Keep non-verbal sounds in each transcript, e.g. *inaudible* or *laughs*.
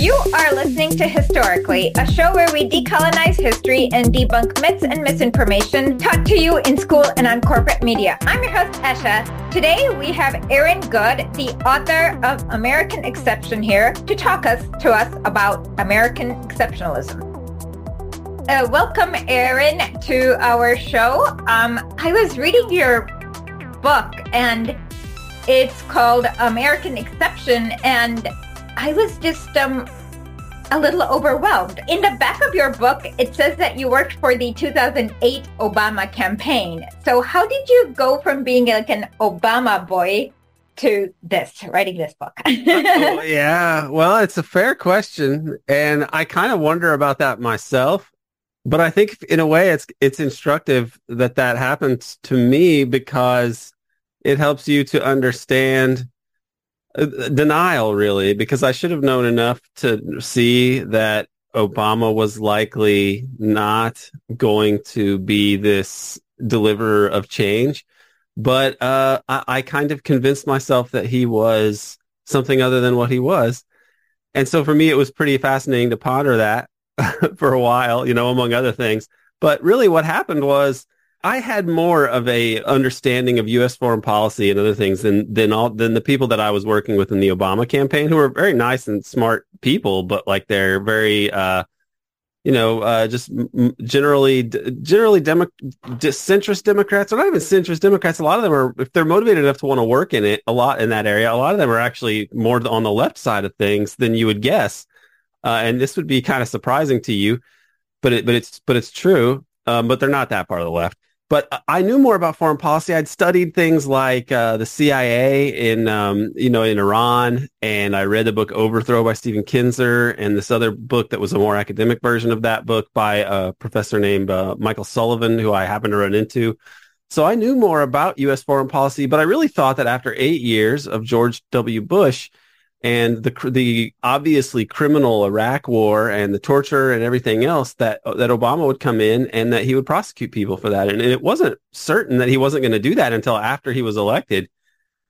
You are listening to Historically, a show where we decolonize history and debunk myths and misinformation taught to you in school and on corporate media. I'm your host, Esha. Today we have Aaron Good, the author of American Exception here to talk us to us about American exceptionalism. Uh, welcome, Aaron, to our show. Um, I was reading your book and it's called American Exception and I was just um, a little overwhelmed. In the back of your book, it says that you worked for the 2008 Obama campaign. So how did you go from being like an Obama boy to this, writing this book? oh, *laughs* yeah, well, it's a fair question. And I kind of wonder about that myself. But I think in a way it's it's instructive that that happens to me because it helps you to understand denial really because I should have known enough to see that Obama was likely not going to be this deliverer of change. But uh, I, I kind of convinced myself that he was something other than what he was. And so for me, it was pretty fascinating to ponder that *laughs* for a while, you know, among other things. But really what happened was I had more of a understanding of U.S. foreign policy and other things than than all than the people that I was working with in the Obama campaign, who were very nice and smart people, but like they're very, uh, you know, uh, just generally generally demo, centrist Democrats, or not even centrist Democrats. A lot of them are, if they're motivated enough to want to work in it, a lot in that area. A lot of them are actually more on the left side of things than you would guess, uh, and this would be kind of surprising to you, but it, but it's but it's true. Um, but they're not that part of the left but I knew more about foreign policy. I'd studied things like uh, the CIA in, um, you know, in Iran, and I read the book Overthrow by Stephen Kinzer, and this other book that was a more academic version of that book by a professor named uh, Michael Sullivan, who I happened to run into. So I knew more about U.S. foreign policy, but I really thought that after eight years of George W. Bush, and the the obviously criminal Iraq war and the torture and everything else that that Obama would come in and that he would prosecute people for that. And, it wasn't certain that he wasn't going to do that until after he was elected.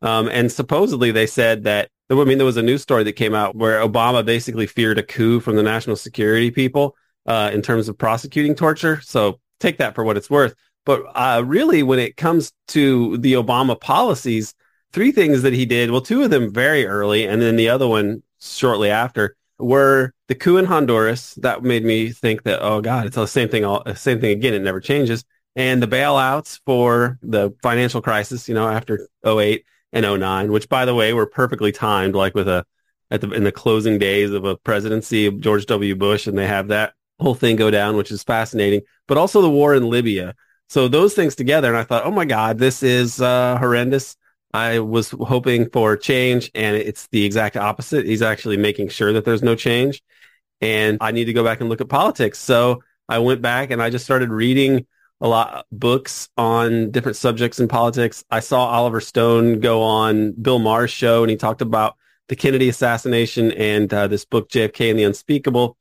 Um, and supposedly they said that I mean there was a news story that came out where Obama basically feared a coup from the national security people uh, in terms of prosecuting torture. So take that for what it's worth. But uh, really, when it comes to the Obama policies, three things that he did. Well, two of them very early, and then the other one shortly after were the coup in Honduras. That made me think that, oh God, it's the same thing, all, same thing again. It never changes. And the bailouts for the financial crisis, you know, after 08 and 09, which by the way, were perfectly timed, like with a, at the, in the closing days of a presidency of George W. Bush. And they have that whole thing go down, which is fascinating, but also the war in Libya. So those things together. And I thought, oh my God, this is uh, horrendous. I was hoping for change and it's the exact opposite. He's actually making sure that there's no change. And I need to go back and look at politics. So I went back and I just started reading a lot of books on different subjects in politics. I saw Oliver Stone go on Bill Maher's show and he talked about the Kennedy assassination and uh, this book, JFK and the Unspeakable.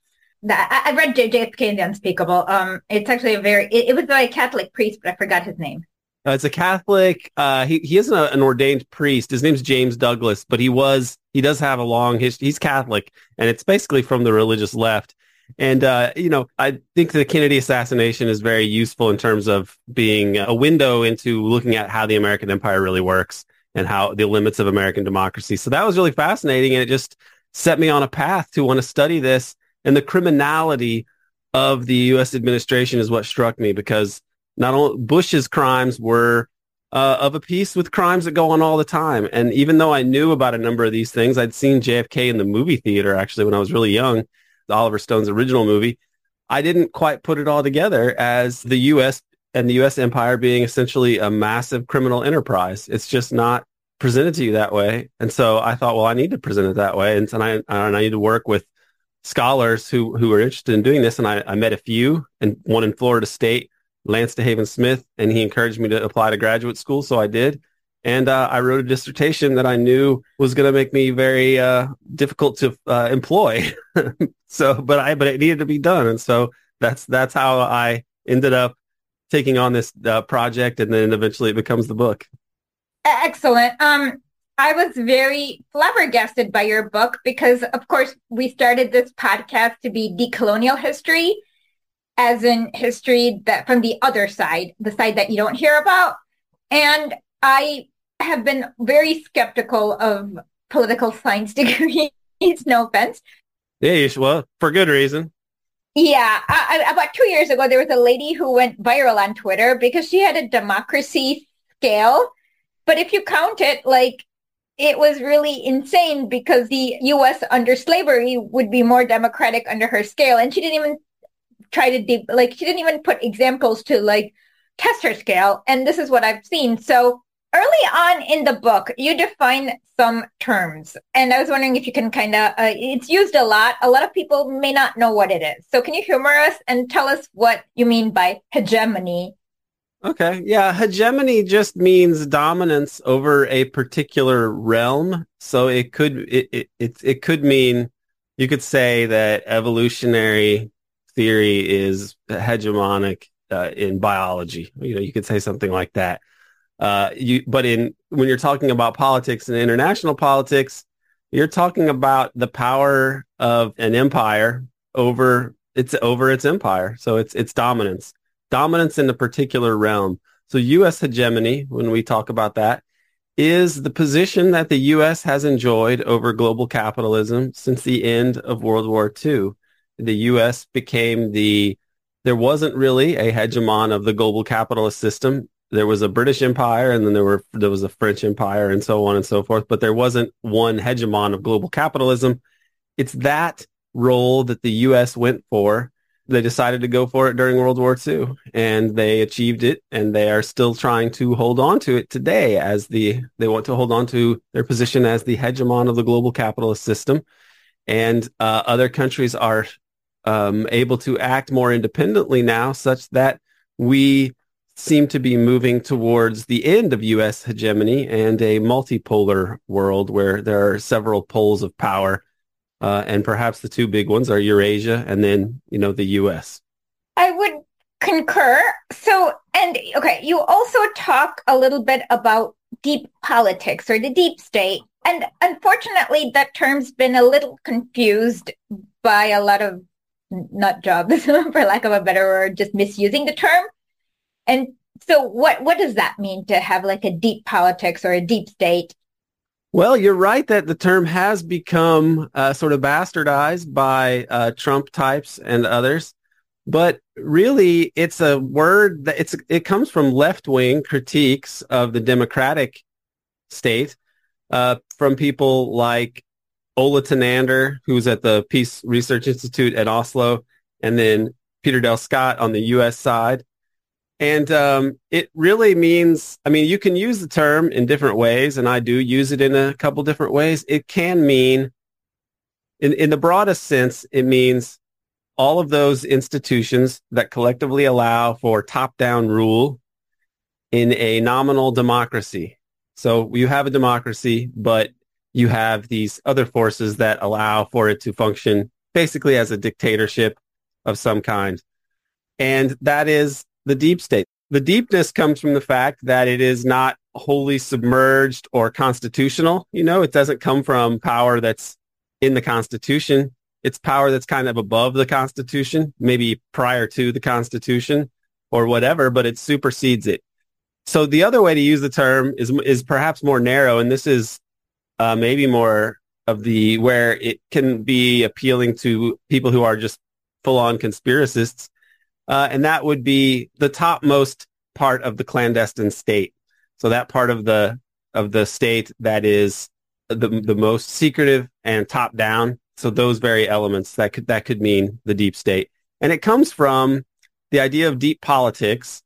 I read JFK and the Unspeakable. Um, it's actually a very, it, it was by a Catholic priest, but I forgot his name. Uh, it's a Catholic. Uh, he he isn't a, an ordained priest. His name's James Douglas, but he was he does have a long history. He's Catholic, and it's basically from the religious left. And uh, you know, I think the Kennedy assassination is very useful in terms of being a window into looking at how the American empire really works and how the limits of American democracy. So that was really fascinating, and it just set me on a path to want to study this. And the criminality of the U.S. administration is what struck me because not only Bush's crimes were uh, of a piece with crimes that go on all the time. And even though I knew about a number of these things, I'd seen JFK in the movie theater actually when I was really young, Oliver Stone's original movie. I didn't quite put it all together as the U.S. and the U.S. empire being essentially a massive criminal enterprise. It's just not presented to you that way. And so I thought, well, I need to present it that way. And, and I, and I need to work with scholars who, who are interested in doing this. And I, I met a few and one in Florida State Lance DeHaven Smith, and he encouraged me to apply to graduate school, so I did. And uh, I wrote a dissertation that I knew was going to make me very uh, difficult to uh, employ. *laughs* so, but I but it needed to be done, and so that's that's how I ended up taking on this uh, project, and then eventually it becomes the book. Excellent. Um, I was very flabbergasted by your book because, of course, we started this podcast to be decolonial history, as in history that from the other side, the side that you don't hear about. And I have been very skeptical of political science *laughs* degrees. no offense. Yeah, well, for good reason. Yeah, I, I, about two years ago, there was a lady who went viral on Twitter because she had a democracy scale. But if you count it, like it was really insane because the U.S. under slavery would be more democratic under her scale, and she didn't even try to de- like she didn't even put examples to like test her scale. And this is what I've seen. So early on in the book, you define some terms. And I was wondering if you can kind of, uh, it's used a lot. A lot of people may not know what it is. So can you humor us and tell us what you mean by hegemony? Okay. Yeah. Hegemony just means dominance over a particular realm. So it could, it, it, it, it could mean, you could say that evolutionary theory is hegemonic uh, in biology. You know, you could say something like that. Uh, you, but in when you're talking about politics and international politics, you're talking about the power of an empire over its over its empire. So it's its dominance, dominance in a particular realm. So U.S. hegemony, when we talk about that, is the position that the U.S. has enjoyed over global capitalism since the end of World War II. The U.S. became the there wasn't really a hegemon of the global capitalist system there was a British Empire and then there were there was a French Empire and so on and so forth, but there wasn't one hegemon of global capitalism. It's that role that the US went for. They decided to go for it during World War II and they achieved it and they are still trying to hold on to it today as the they want to hold on to their position as the hegemon of the global capitalist system. And uh, other countries are um, able to act more independently now such that we seem to be moving towards the end of U.S. hegemony and a multipolar world where there are several poles of power. Uh, and perhaps the two big ones are Eurasia and then, you know, the U.S. I would concur. So, and okay, you also talk a little bit about deep politics or the deep state. And unfortunately, that term's been a little confused by a lot of nut jobs, *laughs* for lack of a better word, just misusing the term. And so what, what does that mean to have like a deep politics or a deep state? Well, you're right that the term has become uh, sort of bastardized by uh, Trump types and others. But really, it's a word that it's it comes from left wing critiques of the democratic state uh, from people like Ola Tunander, who's at the Peace Research Institute at Oslo, and then Peter Dale Scott on the U.S. side. And um, it really means, I mean, you can use the term in different ways, and I do use it in a couple different ways. It can mean, in, in the broadest sense, it means all of those institutions that collectively allow for top-down rule in a nominal democracy. So you have a democracy, but you have these other forces that allow for it to function basically as a dictatorship of some kind. And that is the deep state. The deepness comes from the fact that it is not wholly submerged or constitutional. You know, it doesn't come from power that's in the Constitution. It's power that's kind of above the Constitution, maybe prior to the Constitution or whatever, but it supersedes it. So the other way to use the term is is perhaps more narrow, and this is uh, maybe more of the where it can be appealing to people who are just full on conspiracists uh, and that would be the topmost part of the clandestine state. So that part of the of the state that is the the most secretive and top down. So those very elements that could that could mean the deep state, and it comes from the idea of deep politics,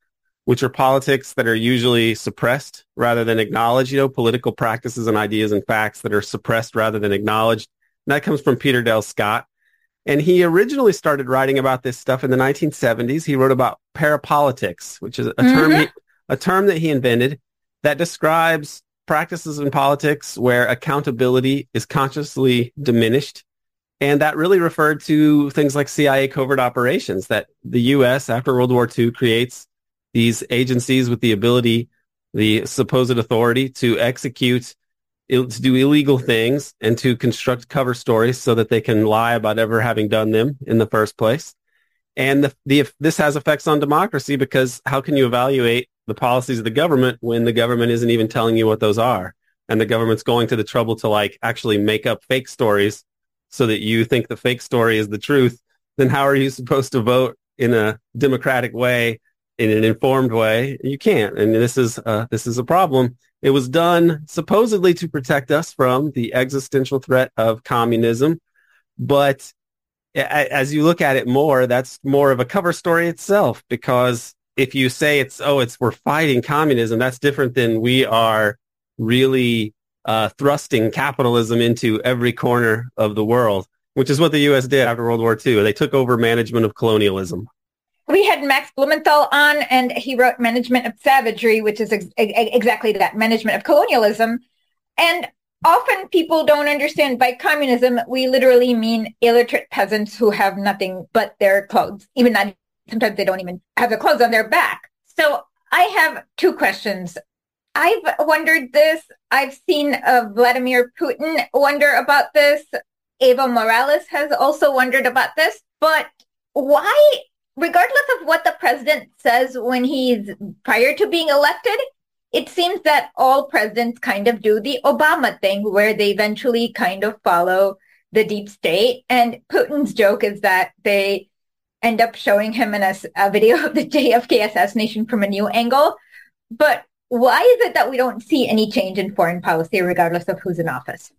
which are politics that are usually suppressed rather than acknowledged. You know, political practices and ideas and facts that are suppressed rather than acknowledged. And that comes from Peter Dale Scott. And he originally started writing about this stuff in the 1970s. He wrote about parapolitics, which is a mm-hmm. term he, a term that he invented that describes practices in politics where accountability is consciously diminished. And that really referred to things like CIA covert operations that the U.S. after World War II creates these agencies with the ability, the supposed authority to execute to do illegal things and to construct cover stories so that they can lie about ever having done them in the first place. And the, the, this has effects on democracy because how can you evaluate the policies of the government when the government isn't even telling you what those are? And the government's going to the trouble to like actually make up fake stories so that you think the fake story is the truth. Then how are you supposed to vote in a democratic way, in an informed way? You can't. And this is, uh, this is a problem. It was done supposedly to protect us from the existential threat of communism. But as you look at it more, that's more of a cover story itself because if you say it's, oh, it's we're fighting communism, that's different than we are really uh, thrusting capitalism into every corner of the world, which is what the U.S. did after World War II. They took over management of colonialism. We had Max Blumenthal on, and he wrote Management of Savagery, which is ex- exactly that, management of colonialism. And often people don't understand by communism, we literally mean illiterate peasants who have nothing but their clothes, even sometimes they don't even have the clothes on their back. So I have two questions. I've wondered this. I've seen uh, Vladimir Putin wonder about this. Evo Morales has also wondered about this. But why, regardless of what the president says when he's prior to being elected, it seems that all presidents kind of do the Obama thing where they eventually kind of follow the deep state. And Putin's joke is that they end up showing him in a, a video of the *laughs* JFK assassination from a new angle. But why is it that we don't see any change in foreign policy regardless of who's in office?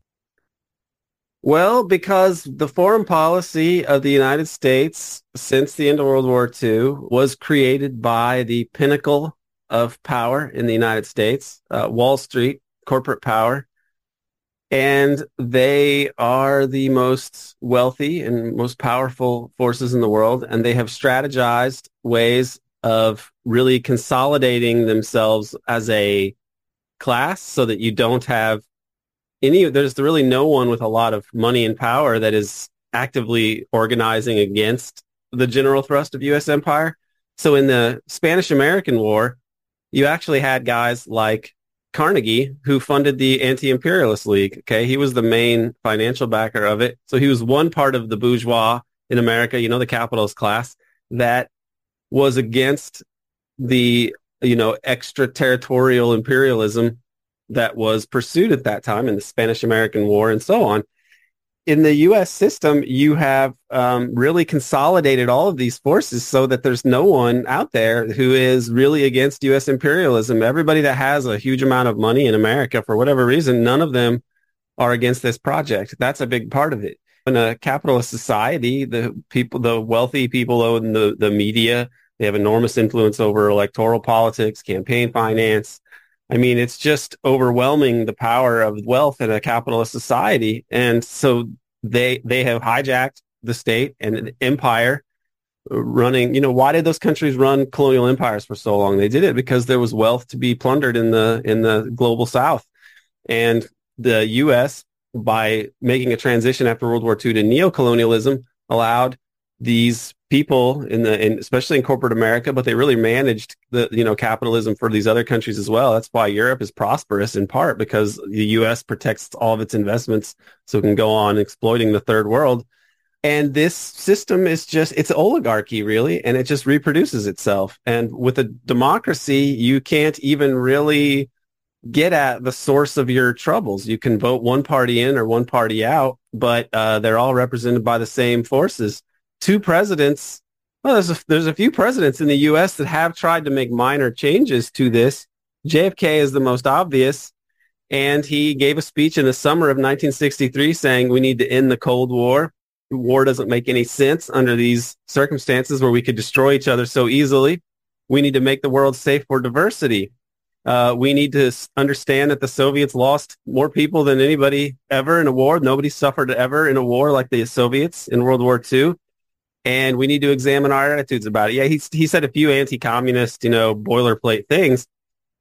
Well, because the foreign policy of the United States since the end of World War II was created by the pinnacle of power in the United States, uh, Wall Street, corporate power. And they are the most wealthy and most powerful forces in the world. And they have strategized ways of really consolidating themselves as a class so that you don't have any, there's really no one with a lot of money and power that is actively organizing against the general thrust of U.S. empire. So in the Spanish American War, you actually had guys like Carnegie who funded the Anti-Imperialist League. Okay. He was the main financial backer of it. So he was one part of the bourgeois in America, you know, the capitalist class that was against the, you know, extraterritorial imperialism that was pursued at that time in the Spanish American War and so on in the U.S. system, you have um, really consolidated all of these forces so that there's no one out there who is really against U.S. imperialism. Everybody that has a huge amount of money in America, for whatever reason, none of them are against this project. That's a big part of it. In a capitalist society, the people, the wealthy people own the, the media. They have enormous influence over electoral politics, campaign finance, I mean, it's just overwhelming the power of wealth in a capitalist society. And so they, they have hijacked the state and an empire running, you know, why did those countries run colonial empires for so long? They did it because there was wealth to be plundered in the, in the global south. And the U.S., by making a transition after World War II to neocolonialism, allowed these people in the in, especially in corporate America, but they really managed the you know capitalism for these other countries as well. That's why Europe is prosperous in part because the U.S. protects all of its investments so it can go on exploiting the third world. And this system is just it's oligarchy really, and it just reproduces itself. And with a democracy, you can't even really get at the source of your troubles. You can vote one party in or one party out, but uh, they're all represented by the same forces two presidents. Well, there's a, there's a few presidents in the U.S. that have tried to make minor changes to this. JFK is the most obvious. And he gave a speech in the summer of 1963 saying we need to end the Cold War. War doesn't make any sense under these circumstances where we could destroy each other so easily. We need to make the world safe for diversity. Uh, we need to understand that the Soviets lost more people than anybody ever in a war. Nobody suffered ever in a war like the Soviets in World War II and we need to examine our attitudes about it. Yeah, he he said a few anti-communist, you know, boilerplate things,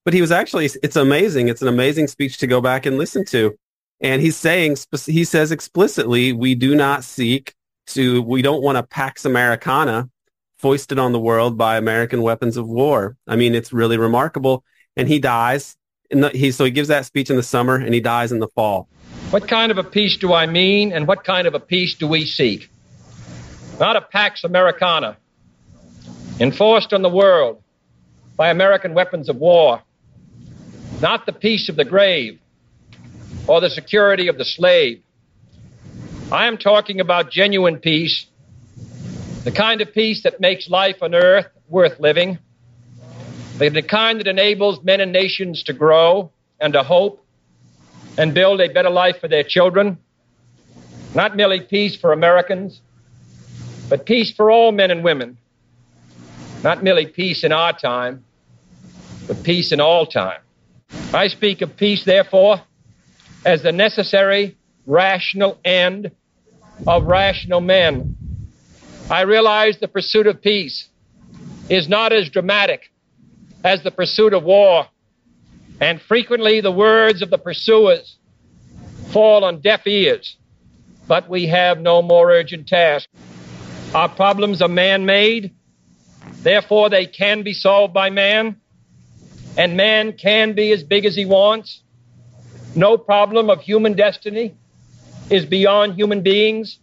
but he was actually it's amazing. It's an amazing speech to go back and listen to. And he's saying he says explicitly, we do not seek to we don't want a pax americana foisted on the world by American weapons of war. I mean, it's really remarkable. And he dies the, he so he gives that speech in the summer and he dies in the fall. What kind of a peace do I mean, and what kind of a peace do we seek? Not a Pax Americana, enforced on the world by American weapons of war, not the peace of the grave or the security of the slave. I am talking about genuine peace, the kind of peace that makes life on earth worth living, the kind that enables men and nations to grow and to hope and build a better life for their children. Not merely peace for Americans, but peace for all men and women. Not merely peace in our time, but peace in all time. I speak of peace, therefore, as the necessary, rational end of rational men. I realize the pursuit of peace is not as dramatic as the pursuit of war, and frequently the words of the pursuers fall on deaf ears. But we have no more urgent task. Our problems are man made, therefore, they can be solved by man, and man can be as big as he wants. No problem of human destiny is beyond human beings.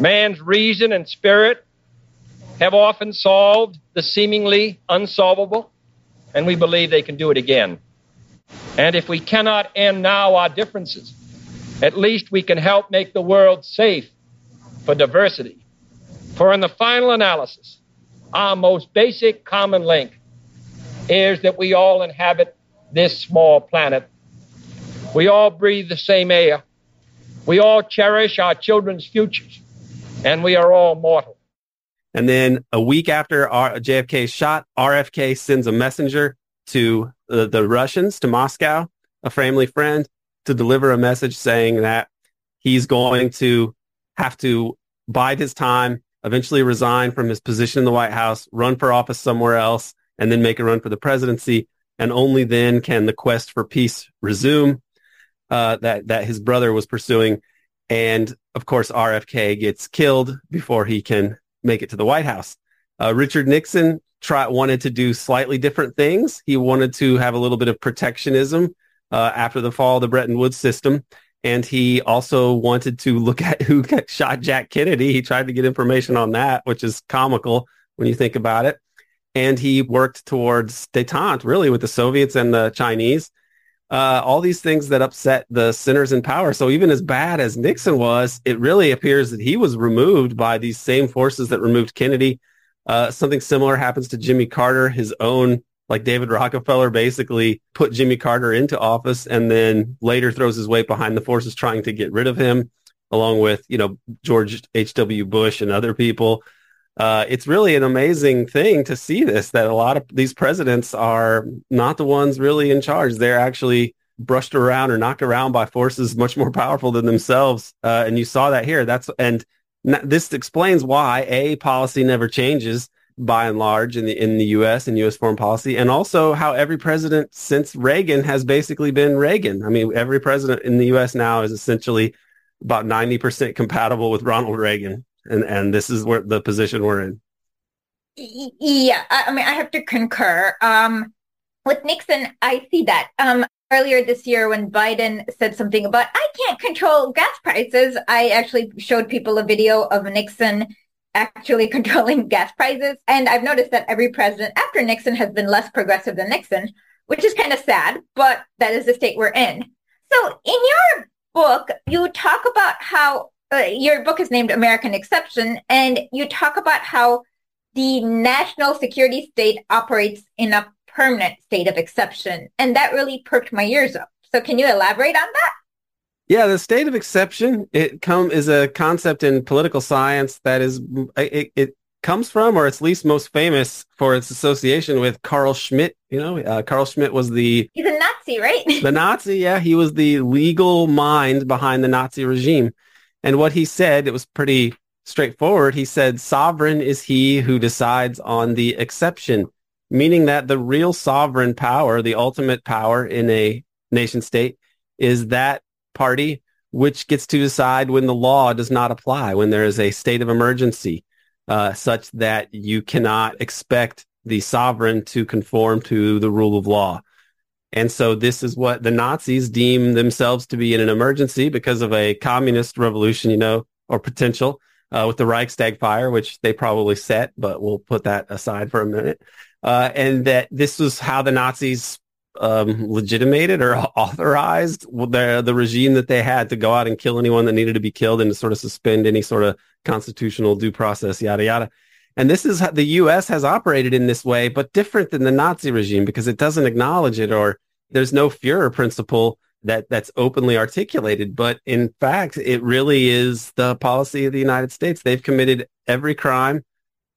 Man's reason and spirit have often solved the seemingly unsolvable, and we believe they can do it again. And if we cannot end now our differences, at least we can help make the world safe for diversity. For in the final analysis, our most basic common link is that we all inhabit this small planet. We all breathe the same air. We all cherish our children's futures. And we are all mortal. And then a week after R- JFK shot, RFK sends a messenger to the, the Russians, to Moscow, a family friend, to deliver a message saying that he's going to have to bide his time, eventually resign from his position in the White House, run for office somewhere else, and then make a run for the presidency. And only then can the quest for peace resume uh, that that his brother was pursuing. And of course, RFK gets killed before he can make it to the White House. Uh, Richard Nixon try, wanted to do slightly different things. He wanted to have a little bit of protectionism uh, after the fall of the Bretton Woods system. And he also wanted to look at who *laughs* shot Jack Kennedy. He tried to get information on that, which is comical when you think about it. And he worked towards detente, really, with the Soviets and the Chinese. Uh, all these things that upset the sinners in power. So even as bad as Nixon was, it really appears that he was removed by these same forces that removed Kennedy. Uh, something similar happens to Jimmy Carter. His own, like David Rockefeller, basically put Jimmy Carter into office and then later throws his weight behind the forces trying to get rid of him, along with, you know, George H.W. Bush and other people. Uh, it's really an amazing thing to see this, that a lot of these presidents are not the ones really in charge. They're actually brushed around or knocked around by forces much more powerful than themselves. Uh, and you saw that here. That's, and this explains why a policy never changes by and large in the in the U.S. and U.S. foreign policy, and also how every president since Reagan has basically been Reagan. I mean, every president in the U.S. now is essentially about ninety percent compatible with Ronald Reagan, and and this is where the position we're in. Yeah, I mean, I have to concur. Um, with Nixon, I see that. Um, earlier this year when Biden said something about I can't control gas prices, I actually showed people a video of Nixon actually *laughs* controlling gas prices. And I've noticed that every president after Nixon has been less progressive than Nixon, which is kind of sad, but that is the state we're in. So in your book, you talk about how uh, your book is named American Exception, and you talk about how the national security state operates in a permanent state of exception. And that really perked my ears up. So can you elaborate on that? Yeah, the state of exception it come is a concept in political science that is it, it comes from, or it's least most famous for its association with Carl Schmitt. You know, uh, Carl Schmitt was the he's a Nazi, right? *laughs* the Nazi, yeah, he was the legal mind behind the Nazi regime, and what he said it was pretty straightforward. He said, "Sovereign is he who decides on the exception." meaning that the real sovereign power, the ultimate power in a nation state is that party which gets to decide when the law does not apply, when there is a state of emergency, uh, such that you cannot expect the sovereign to conform to the rule of law. And so this is what the Nazis deem themselves to be in an emergency because of a communist revolution, you know, or potential uh, with the Reichstag fire, which they probably set, but we'll put that aside for a minute. Uh, and that this was how the Nazis um, legitimated or *laughs* authorized the the regime that they had to go out and kill anyone that needed to be killed and to sort of suspend any sort of constitutional due process, yada yada. And this is how the U.S. has operated in this way, but different than the Nazi regime because it doesn't acknowledge it or there's no Führer principle that that's openly articulated. But in fact, it really is the policy of the United States. They've committed every crime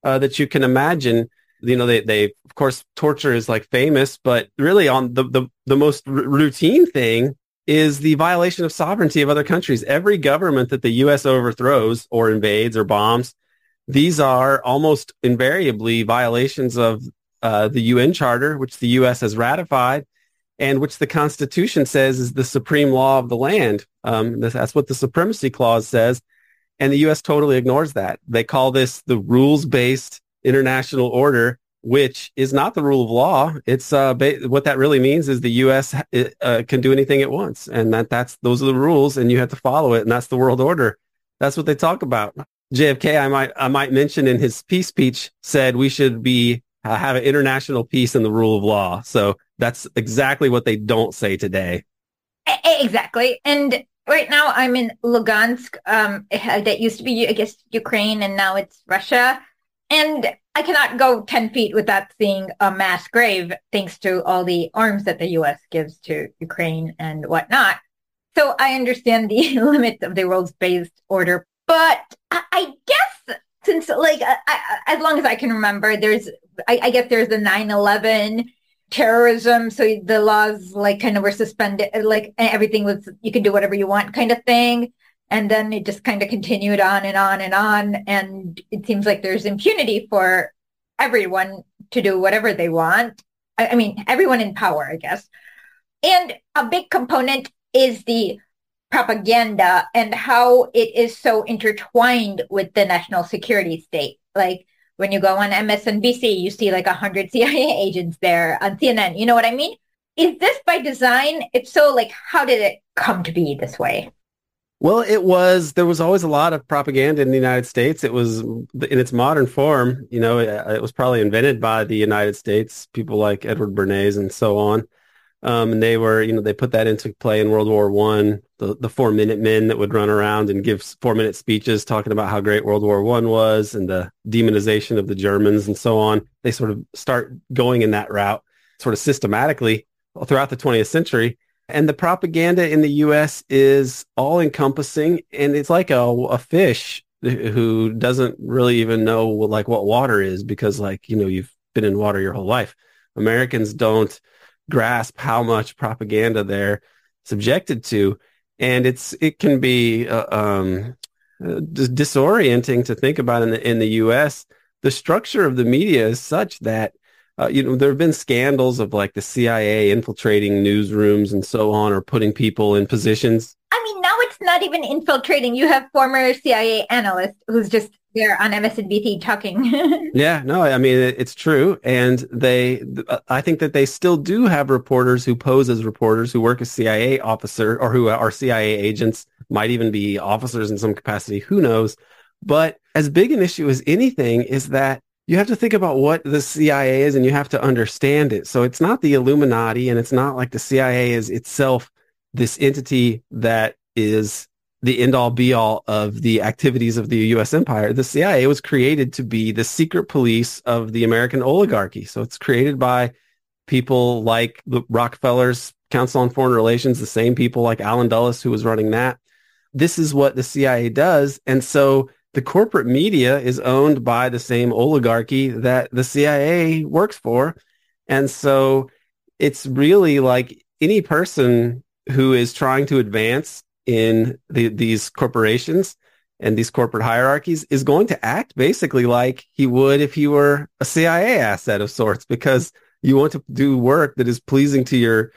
uh, that you can imagine. You know, they, they, of course, torture is like famous, but really on the, the, the most r- routine thing is the violation of sovereignty of other countries. Every government that the U.S. overthrows or invades or bombs these are almost invariably violations of uh, the UN Charter, which the U.S. has ratified, and which the Constitution says is the supreme law of the land. Um, that's what the Supremacy Clause says, and the U.S. totally ignores that. They call this the rules-based international order, which is not the rule of law. It's uh, ba- what that really means is the U.S. Uh, can do anything it wants, and that that's those are the rules, and you have to follow it, and that's the world order. That's what they talk about. JFK, I might I might mention in his peace speech said we should be uh, have an international peace and the rule of law. So that's exactly what they don't say today. Exactly. And right now I'm in Lugansk. Um, that used to be, I guess, Ukraine, and now it's Russia. And I cannot go 10 feet without seeing a mass grave, thanks to all the arms that the U.S. gives to Ukraine and whatnot. So I understand the *laughs* limits of the rules-based order but I, I guess since like I, I, as long as I can remember, there's I, guess there's the 9/11 terrorism, so the laws like kind of were suspended, like everything was you can do whatever you want kind of thing. And then it just kind of continued on and on and on. And it seems like there's impunity for everyone to do whatever they want. I, I mean, everyone in power, I guess. And a big component is the propaganda and how it is so intertwined with the national security state. Like when you go on MSNBC, you see like a hundred *laughs* CIA agents there on CNN. You know what I mean? Is this by design? If so, like how did it come to be this way? Well, it was, there was always a lot of propaganda in the United States. It was in its modern form, you know, it, was probably invented by the United States, people like Edward Bernays and so on. Um, and they were, you know, they put that into play in World War One. The the four minute men that would run around and give four minute speeches talking about how great World War One was and the demonization of the Germans and so on. They sort of start going in that route, sort of systematically throughout the 20th century. And the propaganda in the U.S. is all encompassing, and it's like a, a fish who doesn't really even know like what water is because, like you know, you've been in water your whole life. Americans don't grasp how much propaganda they're subjected to. And it's, it can be, uh, um, uh, disorienting to think about in the, in the U.S. The structure of the media is such that, uh, you know, there have been scandals of like the CIA infiltrating newsrooms and so on, or putting people in positions. I mean, now it's not even infiltrating. You have former CIA analysts who's just there on MSNBC talking. *laughs* yeah, no, I mean it's true, and they, I think that they still do have reporters who pose as reporters who work as CIA officer or who are CIA agents, might even be officers in some capacity. Who knows? But as big an issue as anything is that you have to think about what the CIA is, and you have to understand it. So it's not the Illuminati, and it's not like the CIA is itself this entity that is the end all be all of the activities of the U.S. empire. The CIA was created to be the secret police of the American oligarchy. So it's created by people like the Rockefeller's Council on Foreign Relations, the same people like Allen Dulles who was running that. This is what the CIA does. And so the corporate media is owned by the same oligarchy that the CIA works for. And so it's really like any person who is trying to advance in the, these corporations and these corporate hierarchies is going to act basically like he would if he were a CIA asset of sorts because you want to do work that is pleasing to your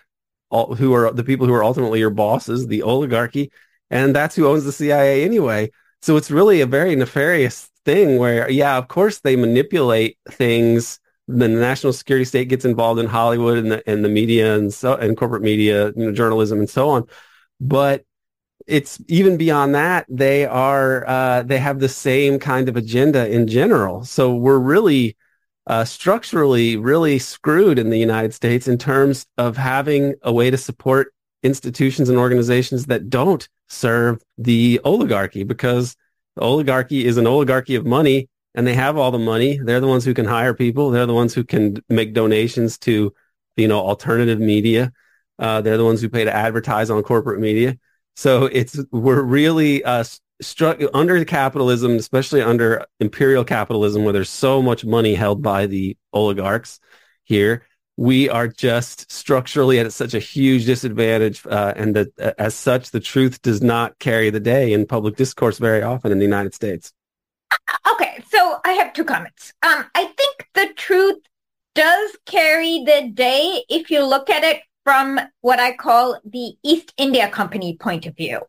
who are the people who are ultimately your bosses, the oligarchy, and that's who owns the CIA anyway. So it's really a very nefarious thing where, yeah, of course they manipulate things the national security state gets involved in Hollywood and the, and the media and so and corporate media, you know, journalism and so on. But it's even beyond that. They are uh, they have the same kind of agenda in general. So we're really uh, structurally really screwed in the United States in terms of having a way to support institutions and organizations that don't serve the oligarchy because the oligarchy is an oligarchy of money and they have all the money. They're the ones who can hire people. They're the ones who can make donations to, you know, alternative media. Uh, they're the ones who pay to advertise on corporate media. So it's we're really uh, struck under capitalism, especially under imperial capitalism, where there's so much money held by the oligarchs here. We are just structurally at such a huge disadvantage, uh, and that uh, as such, the truth does not carry the day in public discourse very often in the United States. Okay, so I have two comments. Um, I think the truth does carry the day if you look at it from what I call the East India Company point of view.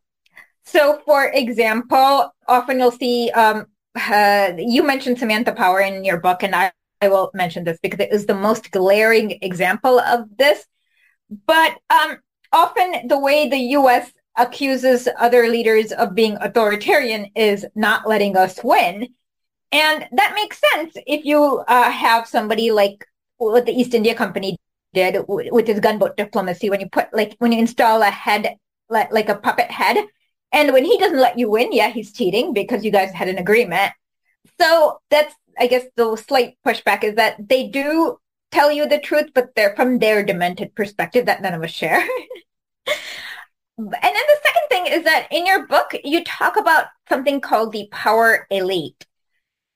So, for example, often you'll see, um, uh, you mentioned Samantha Power in your book, and I, I will mention this because it is the most glaring example of this. But um, often the way the U.S. accuses other leaders of being authoritarian is not letting us win. And that makes sense if you uh, have somebody like what the East India Company did with his gunboat diplomacy when you put like when you install a head like, like a puppet head and when he doesn't let you win yeah he's cheating because you guys had an agreement so that's i guess the slight pushback is that they do tell you the truth but they're from their demented perspective that none of us share. *laughs* And then the second thing is that in your book you talk about something called the power elite.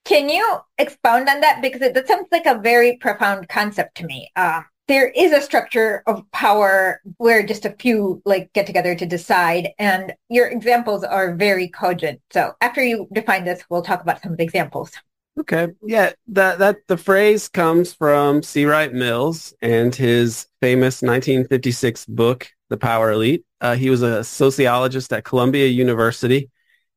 Can you expound on that? Because that sounds like a very profound concept to me. Um, there is a structure of power where just a few like get together to decide and your examples are very cogent. So after you define this we'll talk about some of the examples okay. Yeah that that the phrase comes from c. Wright mills and his famous 1956 book the power elite. Uh, he was a sociologist at columbia university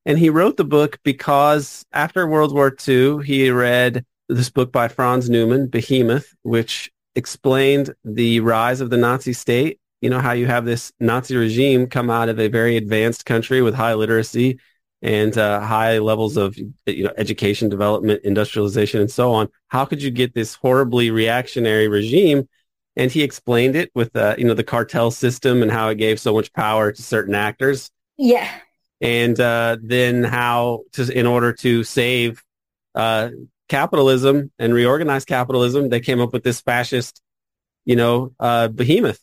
and he wrote the book because after world war ii he read this book by franz neumann behemoth which explained the rise of the Nazi state. You know, how you have this Nazi regime come out of a very advanced country with high literacy and uh, high levels of you know education development, industrialization, and so on. How could you get this horribly reactionary regime? And he explained it with uh, you know the cartel system and how it gave so much power to certain actors. Yeah. And uh, then how to in order to save uh, capitalism and reorganized capitalism, they came up with this fascist, you know, uh, behemoth.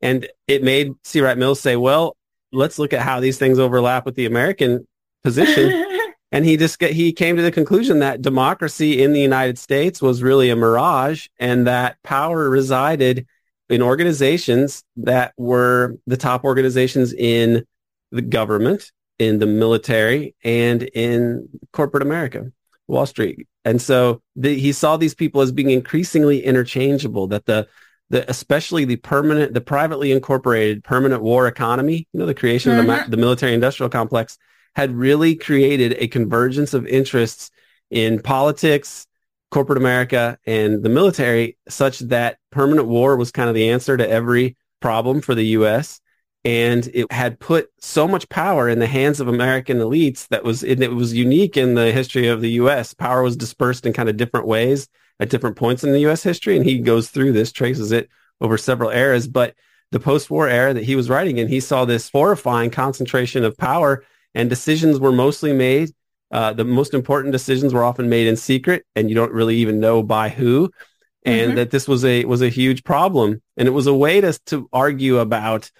And it made C. Wright Mills say, well, let's look at how these things overlap with the American position. *laughs* and he just he came to the conclusion that democracy in the United States was really a mirage and that power resided in organizations that were the top organizations in the government, in the military, and in corporate America. Wall Street. And so the, he saw these people as being increasingly interchangeable, that the, the, especially the permanent, the privately incorporated permanent war economy, you know, the creation mm-hmm. of the, mm-hmm. the military industrial complex had really created a convergence of interests in politics, corporate America, and the military such that permanent war was kind of the answer to every problem for the U.S and it had put so much power in the hands of American elites that was it, was unique in the history of the U.S. Power was dispersed in kind of different ways at different points in the U.S. history, and he goes through this, traces it over several eras. But the post-war era that he was writing in, he saw this horrifying concentration of power, and decisions were mostly made. Uh, the most important decisions were often made in secret, and you don't really even know by who. And mm-hmm. that this was a was a huge problem, and it was a way to to argue about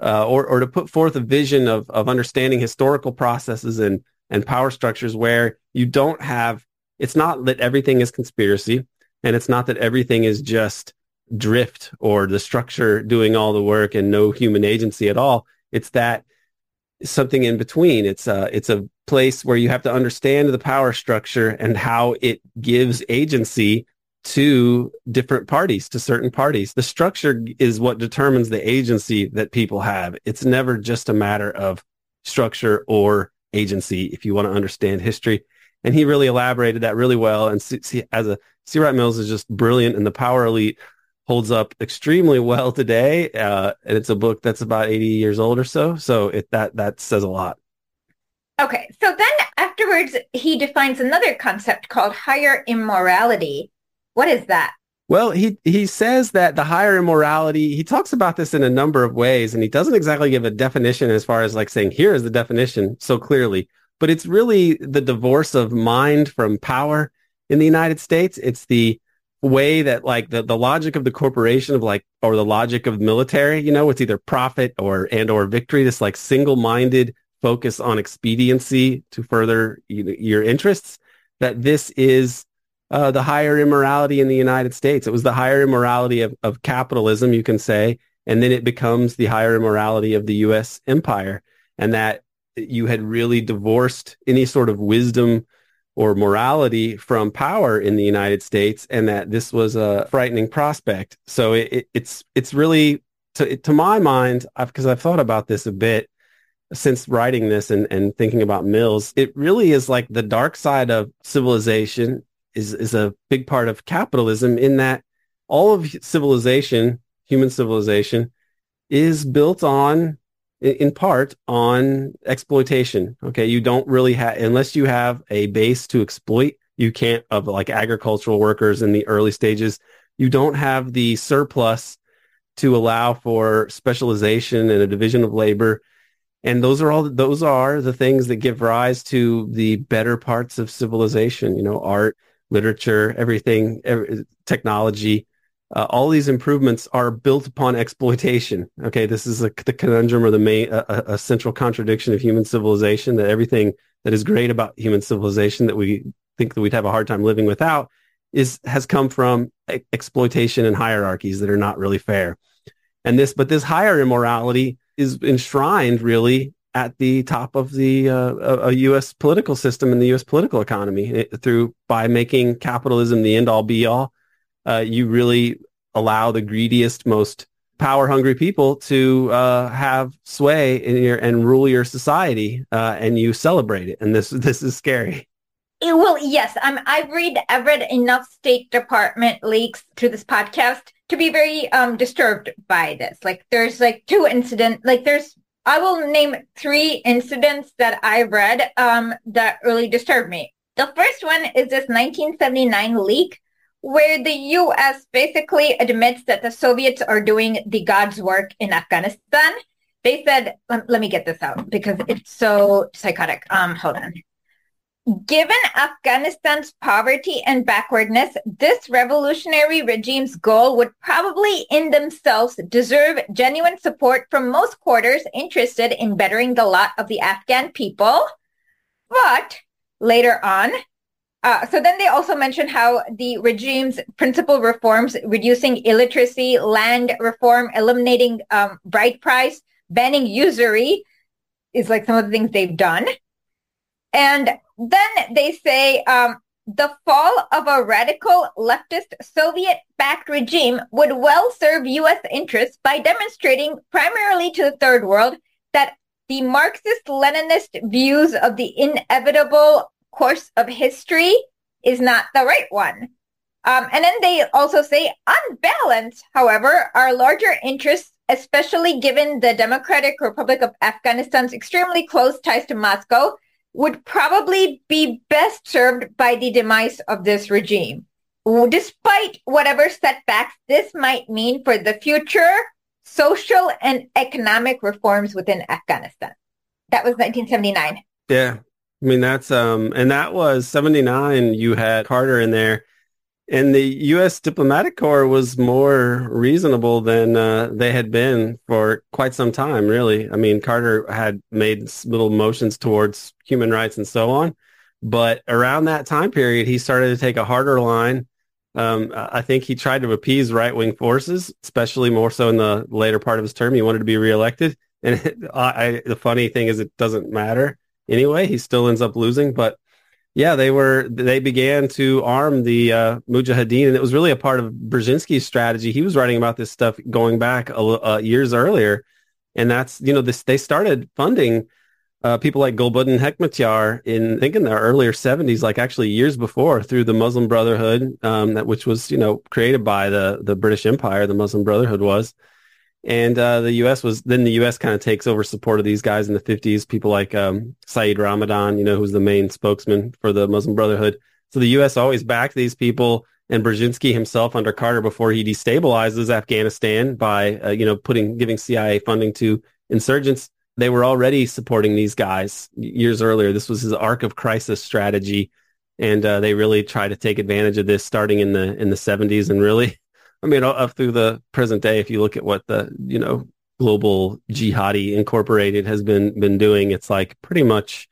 uh, or, or to put forth a vision of, of understanding historical processes and, and power structures where you don't have, it's not that everything is conspiracy and it's not that everything is just drift or the structure doing all the work and no human agency at all. It's that something in between. It's a, it's a place where you have to understand the power structure and how it gives agency to different parties, to certain parties. The structure is what determines the agency that people have. It's never just a matter of structure or agency if you want to understand history. And he really elaborated that really well. And see, as a C. Wright Mills is just brilliant, and the Power Elite holds up extremely well today. Uh, and it's a book that's about 80 years old or so. So it, that that says a lot. Okay, so then afterwards, he defines another concept called higher immorality. What is that? Well, he he says that the higher immorality, he talks about this in a number of ways, and he doesn't exactly give a definition as far as like saying, here is the definition so clearly, but it's really the divorce of mind from power in the United States. It's the way that like the, the logic of the corporation of like, or the logic of the military, you know, it's either profit or, and or victory, this like single-minded focus on expediency to further you know, your interests, that this is uh, the higher immorality in the United States. It was the higher immorality of, of capitalism, you can say, and then it becomes the higher immorality of the U.S. empire, and that you had really divorced any sort of wisdom or morality from power in the United States, and that this was a frightening prospect. So it, it, it's it's really to to my mind, because I've, I've thought about this a bit since writing this and, and thinking about Mills, it really is like the dark side of civilization is is a big part of capitalism in that all of civilization, human civilization, is built on in part on exploitation. Okay, you don't really have unless you have a base to exploit. You can't of like agricultural workers in the early stages. You don't have the surplus to allow for specialization and a division of labor and those are all those are the things that give rise to the better parts of civilization you know art literature, everything, every, technology, uh, all these improvements are built upon exploitation. Okay, this is a, the conundrum or the main, a, a, central contradiction of human civilization. That everything that is great about human civilization that we think that we'd have a hard time living without is has come from exploitation and hierarchies that are not really fair. And this, but this higher immorality is enshrined really at the top of the uh, a U.S. political system and the U.S. political economy it, through by making capitalism the end all be all. Uh, you really allow the greediest, most power hungry people to uh, have sway in your and rule your society, uh, and you celebrate it. And this *laughs* this is scary. Well, yes, I'm. I've read I've read enough State Department leaks through this podcast to be very um disturbed by this. Like, there's like two incident. Like, there's I will name three incidents that I read um, that really disturbed me. The first one is this 1979 leak where the U.S. basically admits that the Soviets are doing the God's work in Afghanistan. They said, let, let me get this out because it's so psychotic. Um, hold on. Given Afghanistan's poverty and backwardness, this revolutionary regime's goal would probably in themselves deserve genuine support from most quarters interested in bettering the lot of the Afghan people. But later on, uh, so then they also mention how the regime's principal reforms, reducing illiteracy, land reform, eliminating um, bride price, banning usury, is like some of the things they've done. And then they say um, the fall of a radical leftist Soviet-backed regime would well serve U.S. interests by demonstrating primarily to the third world that the Marxist-Leninist views of the inevitable course of history is not the right one. Um, and then they also say, on balance, however, our larger interests, especially given the Democratic Republic of Afghanistan's extremely close ties to Moscow, would probably be best served by the demise of this regime. Despite whatever setbacks this might mean for the future social and economic reforms within Afghanistan. That was 1979. Yeah. I mean, that's, um, and that was 79. You had Carter in there and the U.S. diplomatic corps was more reasonable than uh, they had been for quite some time. Really, I mean, Carter had made little motions towards human rights and so on, but around that time period, he started to take a harder line. Um, I think he tried to appease right wing forces, especially more so in the later part of his term. He wanted to be reelected, and *laughs* it, I, the funny thing is, it doesn't matter anyway. He still ends up losing, but yeah, they were. They began to arm the uh, Mujahideen, and it was really a part of Brzezinski's strategy. He was writing about this stuff going back uh, years earlier, and that's you know this. They started funding uh, people like Gulbuddin Hekmatyar in, I think in the earlier 70s, like actually years before through the Muslim Brotherhood, um, that, which was, you know, created by the, the British Empire, the Muslim Brotherhood was. And uh, the U.S. was, then the U.S. kind of takes over support of these guys in the 50s, people like um, Saeed Ramadan, you know, who's the main spokesman for the Muslim Brotherhood. So the U.S. always backed these people and Brzezinski himself under Carter before he destabilizes Afghanistan by, uh, you know, putting, giving CIA funding to insurgents they were already supporting these guys years earlier. This was his arc of crisis strategy, and uh, they really tried to take advantage of this starting in the in the 70s and really, I mean, up through the present day. If you look at what the you know global jihadi incorporated has been been doing, it's like pretty much.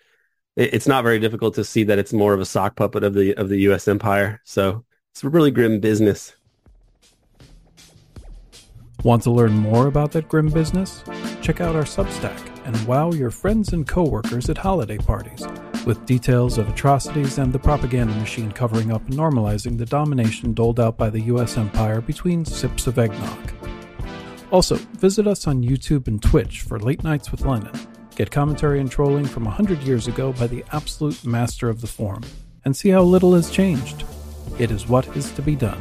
It's not very difficult to see that it's more of a sock puppet of the of the U.S. empire. So it's a really grim business. Want to learn more about that grim business? Check out our Substack and wow your friends and coworkers at holiday parties with details of atrocities and the propaganda machine covering up and normalizing the domination doled out by the US empire between sips of eggnog. Also, visit us on YouTube and Twitch for Late Nights with Lenin. Get commentary and trolling from 100 years ago by the absolute master of the form, and see how little has changed. It is what is to be done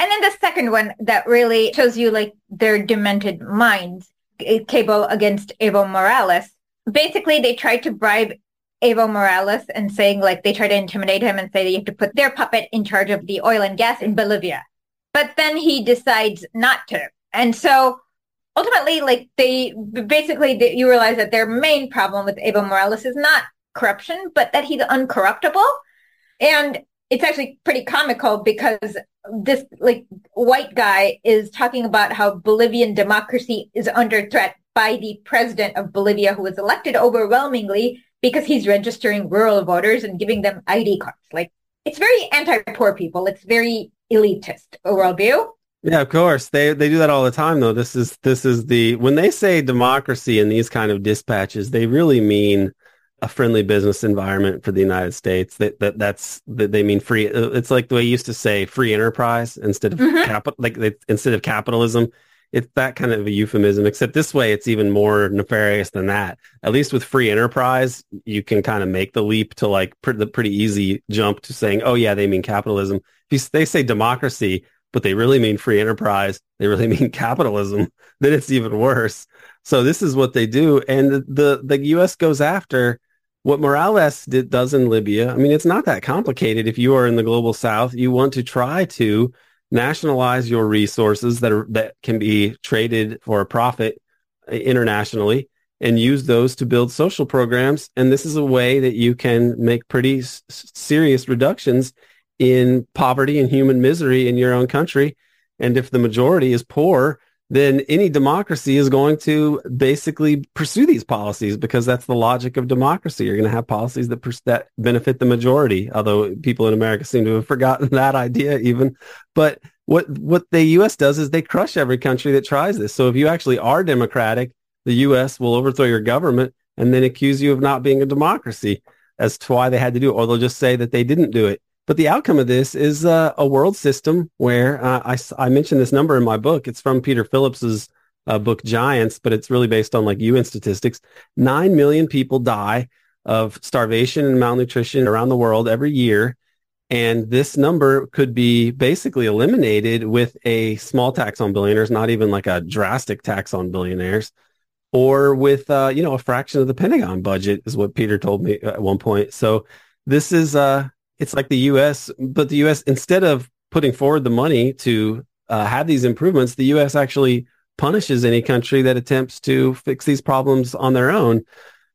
And then the second one that really shows you like their demented minds. Eh, Cable against Evo Morales. Basically, they tried to bribe Evo Morales and saying like they try to intimidate him and say that you have to put their puppet in charge of the oil and gas in Bolivia. But then he decides not to. And so ultimately, like they basically, they, you realize that their main problem with Evo Morales is not corruption, but that he's uncorruptible. And it's actually pretty comical because this like white guy is talking about how Bolivian democracy is under threat by the president of Bolivia, who was elected overwhelmingly because he's registering rural voters and giving them ID cards. Like it's very anti-poor people. It's very elitist worldview. Yeah, of course. They they do that all the time though. This is this is the when they say democracy in these kind of dispatches, they really mean a friendly business environment for the United States. That, that that's that they mean free. It's like the way you used to say free enterprise instead of mm-hmm. capital, like they, instead of capitalism. It's that kind of a euphemism, except this way it's even more nefarious than that. At least with free enterprise, you can kind of make the leap to like pr- the pretty easy jump to saying, oh yeah, they mean capitalism. If you, they say democracy, but they really mean free enterprise, they really *laughs* mean capitalism, then it's even worse. So this is what they do. And the, the, U.S. goes after what Morales did, does in Libya, I mean, it's not that complicated. If you are in the global south, you want to try to nationalize your resources that are, that can be traded for a profit internationally and use those to build social programs. And this is a way that you can make pretty s- serious reductions in poverty and human misery in your own country. And if the majority is poor, then any democracy is going to basically pursue these policies because that's the logic of democracy. You're going to have policies that pers- that benefit the majority. Although people in America seem to have forgotten *laughs* that idea even. But what what the U.S. does is they crush every country that tries this. So if you actually are democratic, the U.S. will overthrow your government and then accuse you of not being a democracy as to why they had to do it, or they'll just say that they didn't do it. But the outcome of this is uh, a world system where uh, I, I mentioned this number in my book. It's from Peter Phillips's uh, book Giants, but it's really based on like UN statistics. Nine million people die of starvation and malnutrition around the world every year. And this number could be basically eliminated with a small tax on billionaires, not even like a drastic tax on billionaires, or with, uh, you know, a fraction of the Pentagon budget is what Peter told me at one point. So this is, uh, it's like the U.S., but the U.S. instead of putting forward the money to uh, have these improvements, the U.S. actually punishes any country that attempts to fix these problems on their own.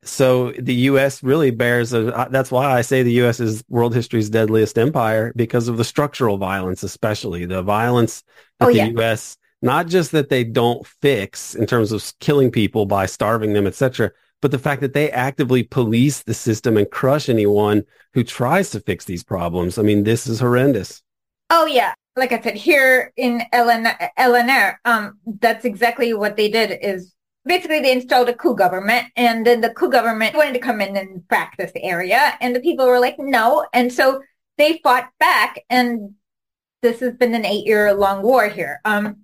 So the U.S. really bears a. Uh, that's why I say the U.S. is world history's deadliest empire because of the structural violence, especially the violence that oh, yeah. the U.S. Not just that they don't fix in terms of killing people by starving them, etc., but the fact that they actively police the system and crush anyone who tries to fix these problems. I mean, this is horrendous. Oh yeah. Like I said, here in LN- LNR, um, that's exactly what they did is basically they installed a coup government and then the coup government wanted to come in and practice this area and the people were like, no. And so they fought back and this has been an eight year long war here. Um,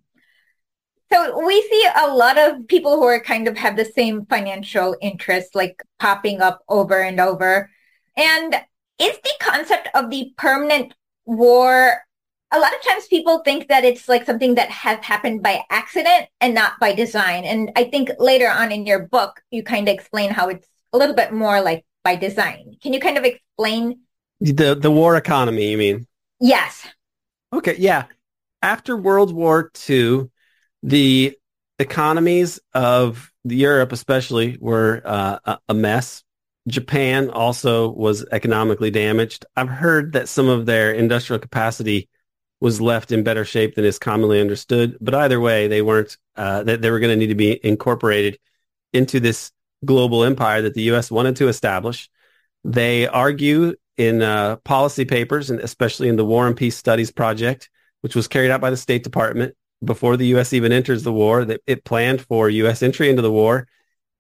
So we see a lot of people who are kind of have the same financial interests like popping up over and over. And is the concept of the permanent war a lot of times people think that it's like something that has happened by accident and not by design. And I think later on in your book, you kind of explain how it's a little bit more like by design. Can you kind of explain the the war economy? You mean? Yes. Okay. Yeah. After World War II, the economies of Europe, especially, were uh, a mess. Japan also was economically damaged. I've heard that some of their industrial capacity was left in better shape than is commonly understood. But either way, they weren't, uh, that they were going to need to be incorporated into this global empire that the U.S. wanted to establish. They argue in uh, policy papers, and especially in the War and Peace Studies Project, which was carried out by the State Department before the U.S. even enters the war, that it planned for U.S. entry into the war.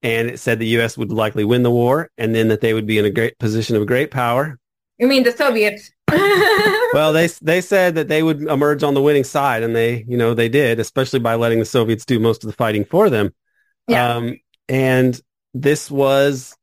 And it said the U.S. would likely win the war and then that they would be in a great position of great power. You mean the Soviets? *laughs* well, they they said that they would emerge on the winning side, and they you know they did, especially by letting the Soviets do most of the fighting for them. Yeah. Um, and this was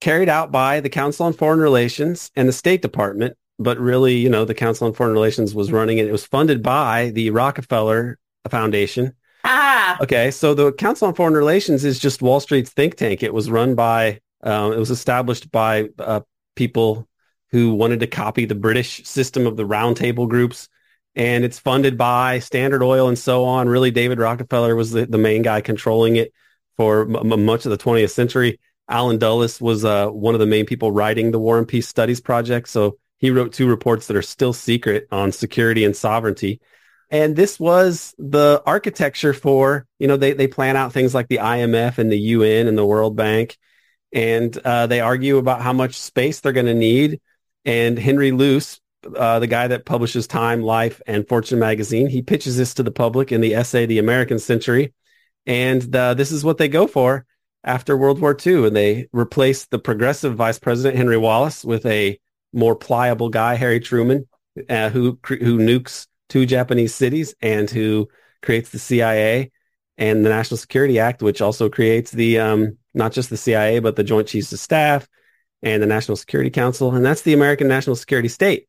carried out by the Council on Foreign Relations and the State Department, but really, you know, the Council on Foreign Relations was running it. It was funded by the Rockefeller Foundation. Ah. Okay, so the Council on Foreign Relations is just Wall Street's think tank. It was run by, um, it was established by uh, people who wanted to copy the British system of the roundtable groups. And it's funded by Standard Oil and so on. Really, David Rockefeller was the, the main guy controlling it for m- much of the 20th century. Allen Dulles was uh, one of the main people writing the War and Peace Studies Project. So he wrote two reports that are still secret on security and sovereignty. And this was the architecture for, you know, they, they plan out things like the IMF and the UN and the World Bank. And uh, they argue about how much space they're going to need and Henry Luce, uh, the guy that publishes Time, Life, and Fortune magazine, he pitches this to the public in the essay "The American Century," and uh, this is what they go for after World War II, and they replace the progressive Vice President Henry Wallace with a more pliable guy, Harry Truman, uh, who who nukes two Japanese cities and who creates the CIA and the National Security Act, which also creates the um, not just the CIA but the Joint Chiefs of Staff and the National Security Council, and that's the American national security state.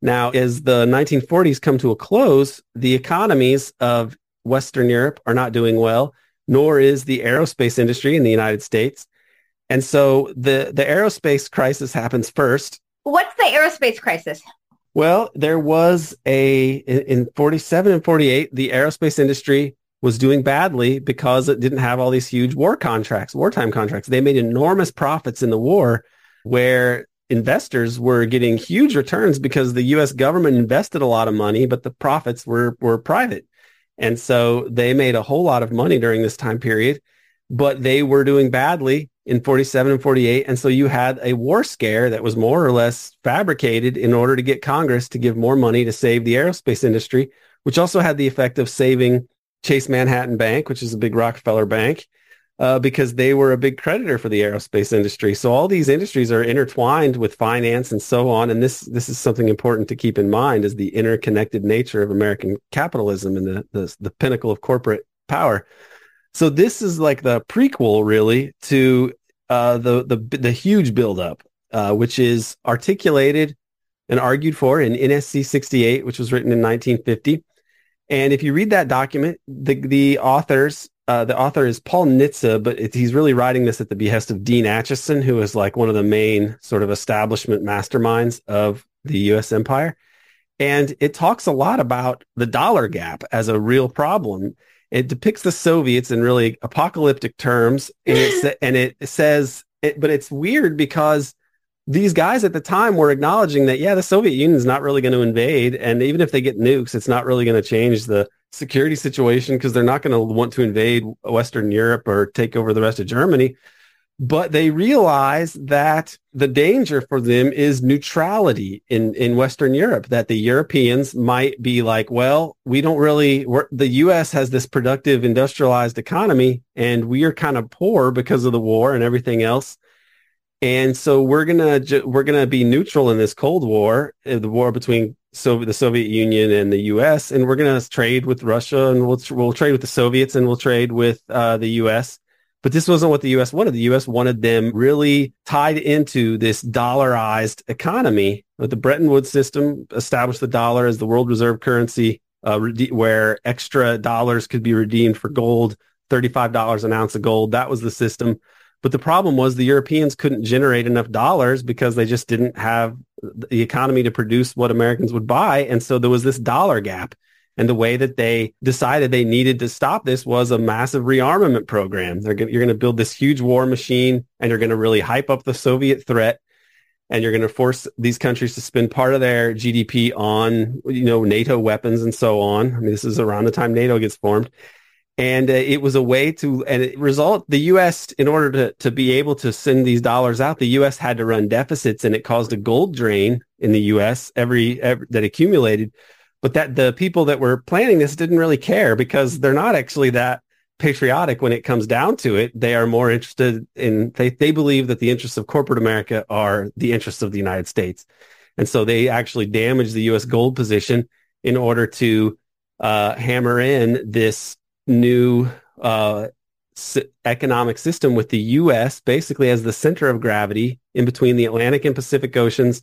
Now, as the 1940s come to a close, the economies of Western Europe are not doing well, nor is the aerospace industry in the United States. And so the, the aerospace crisis happens first. What's the aerospace crisis? Well, there was a, in 47 and 48, the aerospace industry was doing badly because it didn't have all these huge war contracts, wartime contracts. They made enormous profits in the war, where investors were getting huge returns because the US government invested a lot of money, but the profits were, were private. And so they made a whole lot of money during this time period, but they were doing badly in 47 and 48. And so you had a war scare that was more or less fabricated in order to get Congress to give more money to save the aerospace industry, which also had the effect of saving Chase Manhattan Bank, which is a big Rockefeller bank, uh, because they were a big creditor for the aerospace industry. So all these industries are intertwined with finance and so on. And this this is something important to keep in mind is the interconnected nature of American capitalism and the, the, the pinnacle of corporate power. So this is like the prequel really to uh, the the the huge buildup, uh, which is articulated and argued for in NSC 68, which was written in 1950. And if you read that document, the the authors uh, the author is Paul Nitze, but it, he's really writing this at the behest of Dean Acheson, who is like one of the main sort of establishment masterminds of the U.S. empire. And it talks a lot about the dollar gap as a real problem. It depicts the Soviets in really apocalyptic terms, and it, and it says, it, but it's weird because these guys at the time were acknowledging that, yeah, the Soviet Union is not really going to invade. And even if they get nukes, it's not really going to change the security situation because they're not going to want to invade Western Europe or take over the rest of Germany. But they realize that the danger for them is neutrality in, in Western Europe, that the Europeans might be like, well, we don't really, the U.S. has this productive industrialized economy and we are kind of poor because of the war and everything else and so we're gonna we're gonna be neutral in this Cold War, uh, the war between so the Soviet Union and the U.S. and we're going to trade with Russia and we'll we'll trade with the Soviets and we'll trade with uh, the U.S. But this wasn't what the U.S. wanted. The U.S. wanted them really tied into this dollarized economy. But the Bretton Woods system established the dollar as the world reserve currency, uh, where extra dollars could be redeemed for gold, thirty-five dollars an ounce of gold. That was the system. But the problem was the Europeans couldn't generate enough dollars because they just didn't have the economy to produce what Americans would buy. And so there was this dollar gap. And the way that they decided they needed to stop this was a massive rearmament program. Gonna, you're going to build this huge war machine and you're going to really hype up the Soviet threat. And you're going to force these countries to spend part of their GDP on, you know, NATO weapons and so on. I mean, this is around the time NATO gets formed and uh, it was a way to and it result the US in order to to be able to send these dollars out the US had to run deficits and it caused a gold drain in the US every, every that accumulated but that the people that were planning this didn't really care because they're not actually that patriotic when it comes down to it they are more interested in they they believe that the interests of corporate America are the interests of the United States and so they actually damage the US gold position in order to uh, hammer in this new uh, economic system with the U.S. basically as the center of gravity in between the Atlantic and Pacific Oceans,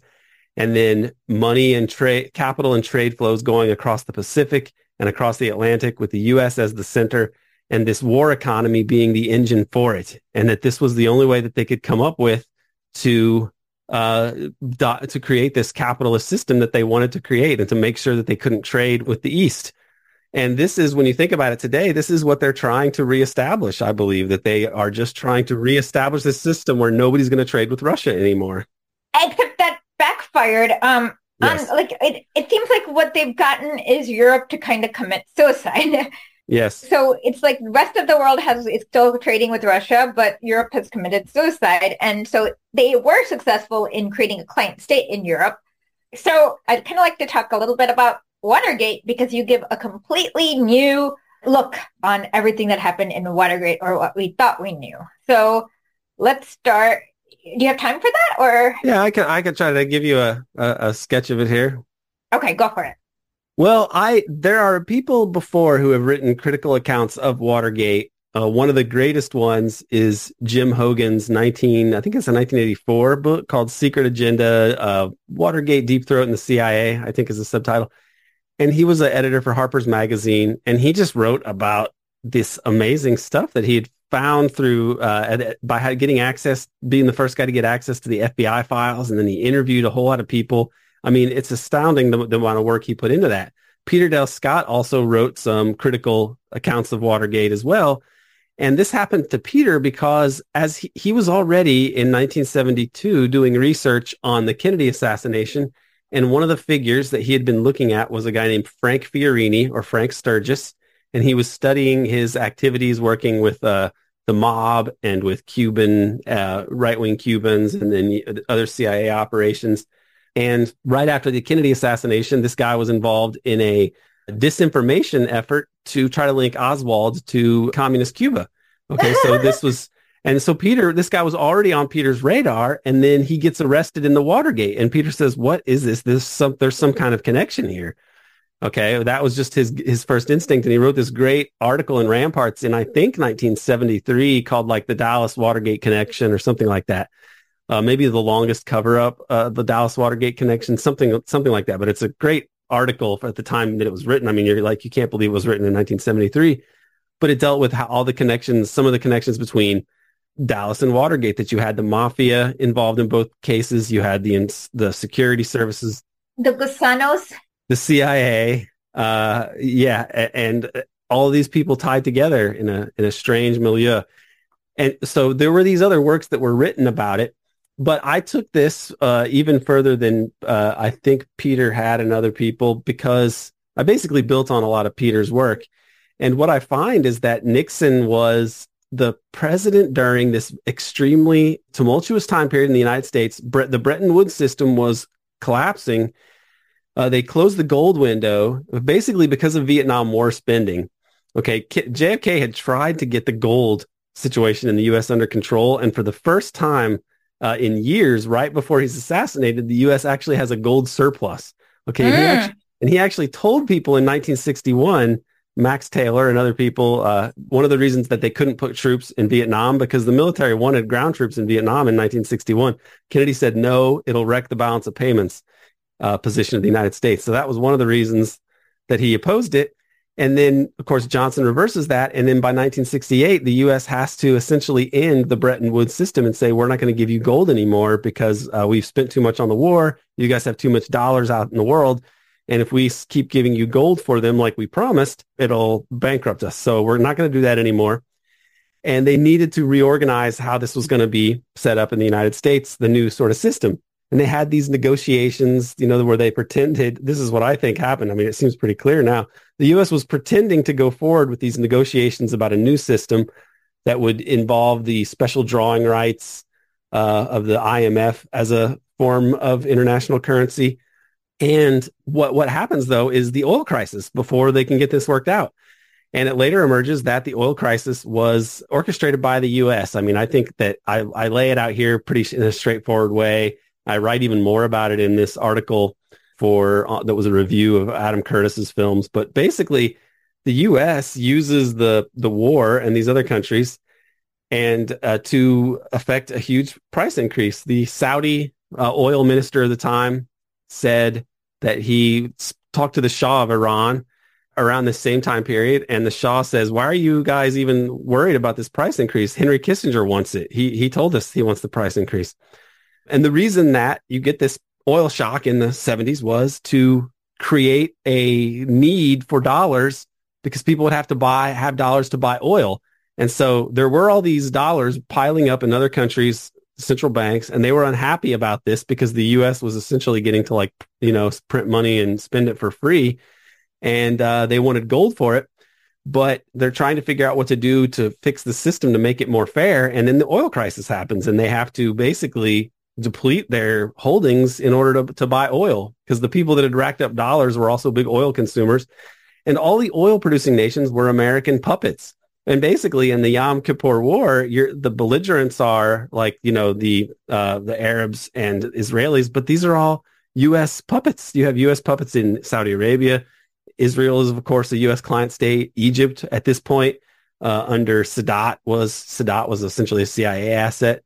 and then money and trade, capital and trade flows going across the Pacific and across the Atlantic with the U.S. as the center, and this war economy being the engine for it, and that this was the only way that they could come up with to uh, to create this capitalist system that they wanted to create and to make sure that they couldn't trade with the East. And this is, when you think about it today, this is what they're trying to reestablish. I believe that they are just trying to reestablish this system where nobody's going to trade with Russia anymore. Backfired. Um, yes. on, like it, it seems like what they've gotten is Europe to kind of commit *laughs* suicide. Yes. So it's like the rest of the world has is still trading with Russia, but Europe has committed suicide. And so they were successful in creating a client state in Europe. So I'd kind of like to talk a little bit about Watergate because you give a completely new look on everything that happened in Watergate or what we thought we knew. So let's start. Do you have time for that or? Yeah, I can, I can try to give you a, a, a sketch of it here. Okay, go for it. Well, I, there are people before who have written critical accounts of Watergate. Uh, one of the greatest ones is Jim Hougan's 19, I think it's a 1984 book called Secret Agenda, uh, Watergate Deep Throat in the CIA, I think is the subtitle and he was an editor for Harper's Magazine, and he just wrote about this amazing stuff that he had found through uh, by getting access, being the first guy to get access to the FBI files, and then he interviewed a whole lot of people. I mean, it's astounding the, the amount of work he put into that. Peter Dale Scott also wrote some critical accounts of Watergate as well. And this happened to Peter because as he, he was already in 1972 doing research on the Kennedy assassination, and one of the figures that he had been looking at was a guy named Frank Fiorini or Frank Sturgis. And he was studying his activities working with uh, the mob and with Cuban, uh, right-wing Cubans and then other CIA operations. And right after the Kennedy assassination, this guy was involved in a disinformation effort to try to link Oswald to communist Cuba. Okay, so *laughs* this was and so Peter, this guy was already on Peter's radar, and then he gets arrested in the Watergate. And Peter says, "What is this? There's some there's some kind of connection here." Okay, that was just his his first instinct, and he wrote this great article in Ramparts in I think 1973 called like the Dallas Watergate Connection or something like that. Uh, maybe the longest cover up, uh, the Dallas Watergate Connection, something something like that. But it's a great article at the time that it was written. I mean, you're like you can't believe it was written in 1973, but it dealt with how all the connections, some of the connections between Dallas and Watergate that you had the mafia involved in both cases. You had the the security services, the Gusanos, the CIA. Uh, yeah, and all these people tied together in a in a strange milieu. And so there were these other works that were written about it. But I took this uh, even further than uh, I think Peter had and other people because I basically built on a lot of Peter's work. And what I find is that Nixon was the president during this extremely tumultuous time period in the United States, the Bretton Woods system was collapsing. Uh, they closed the gold window basically because of Vietnam War spending. Okay, JFK had tried to get the gold situation in the U.S. under control, and for the first time uh, in years, right before he's assassinated, the U.S. actually has a gold surplus. Okay. Mm. He actually, and he actually told people in 1961 Max Taylor and other people, uh, one of the reasons that they couldn't put troops in Vietnam because the military wanted ground troops in Vietnam in 1961. Kennedy said, no, it'll wreck the balance of payments uh, position of the United States. So that was one of the reasons that he opposed it. And then, of course, Johnson reverses that. And then by 1968, the U.S. has to essentially end the Bretton Woods system and say, we're not going to give you gold anymore because uh, we've spent too much on the war. You guys have too much dollars out in the world. And if we keep giving you gold for them like we promised, it'll bankrupt us. So we're not going to do that anymore. And they needed to reorganize how this was going to be set up in the United States, the new sort of system. And they had these negotiations, you know, where they pretended, this is what I think happened. I mean, it seems pretty clear now. The U.S. was pretending to go forward with these negotiations about a new system that would involve the special drawing rights uh, of the IMF as a form of international currency and what, what happens though is the oil crisis before they can get this worked out. And it later emerges that the oil crisis was orchestrated by the U.S. I mean, I think that I, I lay it out here pretty in a straightforward way. I write even more about it in this article for uh, that was a review of Adam Curtis's films. But basically, the U.S. uses the the war and these other countries and uh, to affect a huge price increase. The Saudi uh, oil minister at the time said that he talked to the Shah of Iran around the same time period. And the Shah says, why are you guys even worried about this price increase? Henry Kissinger wants it. He, he told us he wants the price increase. And the reason that you get this oil shock in the 70s was to create a need for dollars because people would have to buy, have dollars to buy oil. And so there were all these dollars piling up in other countries central banks and they were unhappy about this because the US was essentially getting to like, you know, print money and spend it for free. And uh, they wanted gold for it. But they're trying to figure out what to do to fix the system to make it more fair. And then the oil crisis happens and they have to basically deplete their holdings in order to, to buy oil because the people that had racked up dollars were also big oil consumers. And all the oil producing nations were American puppets. And basically, in the Yom Kippur War, the belligerents are like you know the uh, the Arabs and Israelis, but these are all U.S. puppets. You have U.S. puppets in Saudi Arabia. Israel is, of course, a U.S. client state. Egypt, at this point, uh, under Sadat, was Sadat was essentially a CIA asset.